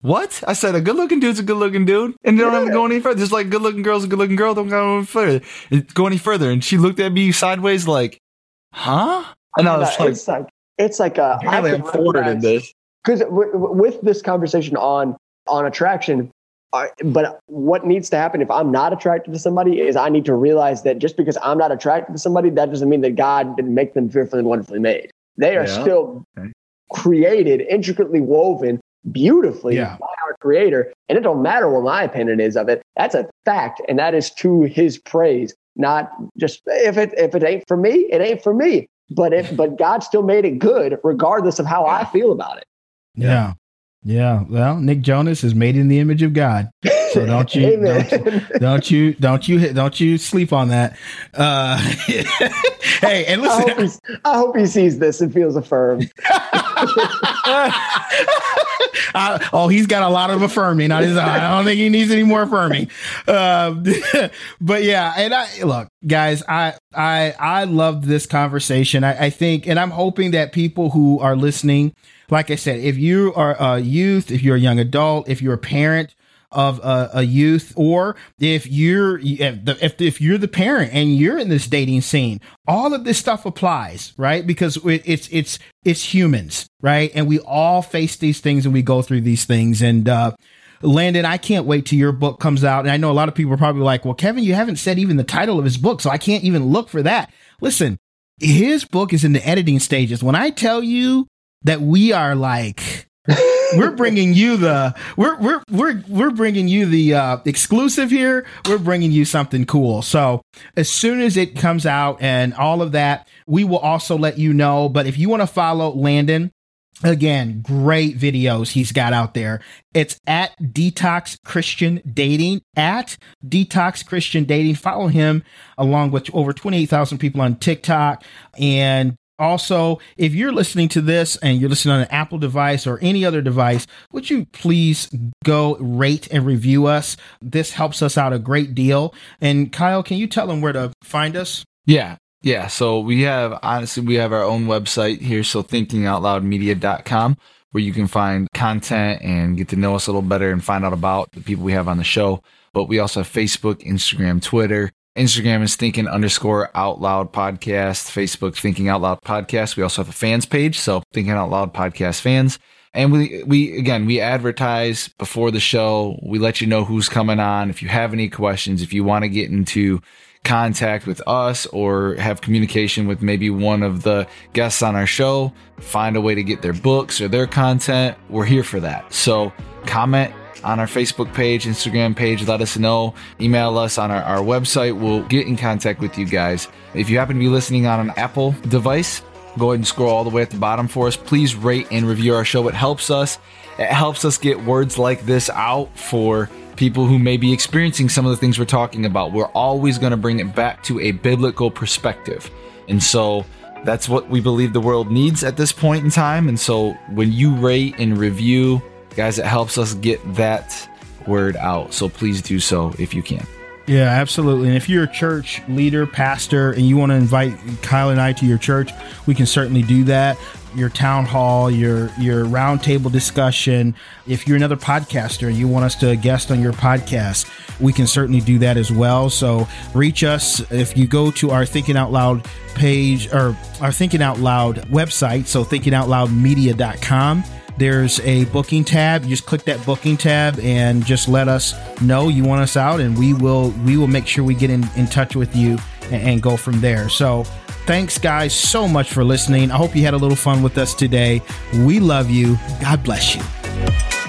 S3: What? I said a good looking dude's a good looking dude. And they don't have to go any further. Just like good looking girl's a good looking girl, don't go any further. Go any further. And she looked at me sideways like, Huh? And I was like,
S2: it's like it's like a
S3: Apparently I'm forwarded in this.
S2: because w- w- with this conversation on on attraction uh, but what needs to happen if i'm not attracted to somebody is i need to realize that just because i'm not attracted to somebody that doesn't mean that god didn't make them fearfully and wonderfully made they are
S3: Yeah.
S2: still
S3: Okay.
S2: created intricately woven beautifully
S1: Yeah.
S2: by our creator and it don't matter what my opinion is of it that's a fact and that is to his praise not just if it if it ain't for me it ain't for me but if but god still made it good regardless of how i feel about it
S1: Yeah. Yeah. Well, Nick Jonas is made in the image of God. So don't you don't, don't you don't you don't you sleep on that. Uh hey, and
S2: I hope,
S1: listen
S2: I hope he sees this and feels affirmed.
S1: Uh, oh, he's got a lot of affirming. I don't think he needs any more affirming. Um, but yeah, and I look, guys, I I I loved this conversation. I, I think, and I'm hoping that people who are listening, like I said, if you are a youth, if you're a young adult, if you're a parent of a, a youth, or if you're if, the, if if you're the parent and you're in this dating scene, all of this stuff applies, right? Because it, it's it's it's humans, right? And we all face these things and we go through these things. And uh, Landon, I can't wait till your book comes out. And I know a lot of people are probably like, "Well, Kevin, you haven't said even the title of his book, so I can't even look for that." Listen, his book is in the editing stages. When I tell you that we are like we're bringing you the we're we're we're we're bringing you the uh, exclusive here. We're bringing you something cool. So as soon as it comes out and all of that, we will also let you know. But if you want to follow Landon. Again, great videos he's got out there. It's at Detox Christian Dating, at Detox Christian Dating. Follow him along with over 28,000 people on TikTok. And also, if you're listening to this and you're listening on an Apple device or any other device, would you please go rate and review us? This helps us out a great deal. And Kyle, can you tell them where to find us?
S3: Yeah. Yeah. So we have, honestly, we have our own website here. So thinkingoutloudmedia.com where you can find content and get to know us a little better and find out about the people we have on the show. But we also have Facebook, Instagram, Twitter. Instagram is thinking underscore out loud podcast. Facebook thinking out loud podcast. We also have a fans page. So thinking out loud podcast fans. And we, we, again, we advertise before the show. We let you know who's coming on. If you have any questions, if you want to get into contact with us or have communication with maybe one of the guests on our show, find a way to get their books or their content, we're here for that. So comment on our Facebook page, Instagram page, let us know. Email us on our, our website. We'll get in contact with you guys. If you happen to be listening on an Apple device, go ahead and scroll all the way at the bottom for us. Please rate and review our show. It helps us. It helps us get words like this out for people who may be experiencing some of the things we're talking about. We're always going to bring it back to a biblical perspective. And so that's what we believe the world needs at this point in time. And so when you rate and review, guys, it helps us get that word out. So please do so if you can.
S1: Yeah, absolutely. And if you're a church leader, pastor, and you want to invite Kyle and I to your church, we can certainly do that. Your town hall, your your roundtable discussion. If you're another podcaster and you want us to guest on your podcast, we can certainly do that as well. So reach us if you go to our Thinking Out Loud page or our Thinking Out Loud website. So thinkingoutloudmedia.com there's a booking tab. You just click that booking tab and just let us know you want us out, and we will we will make sure we get in, in touch with you and, and go from there. So thanks guys so much for listening. I hope you had a little fun with us today. We love you. God bless you.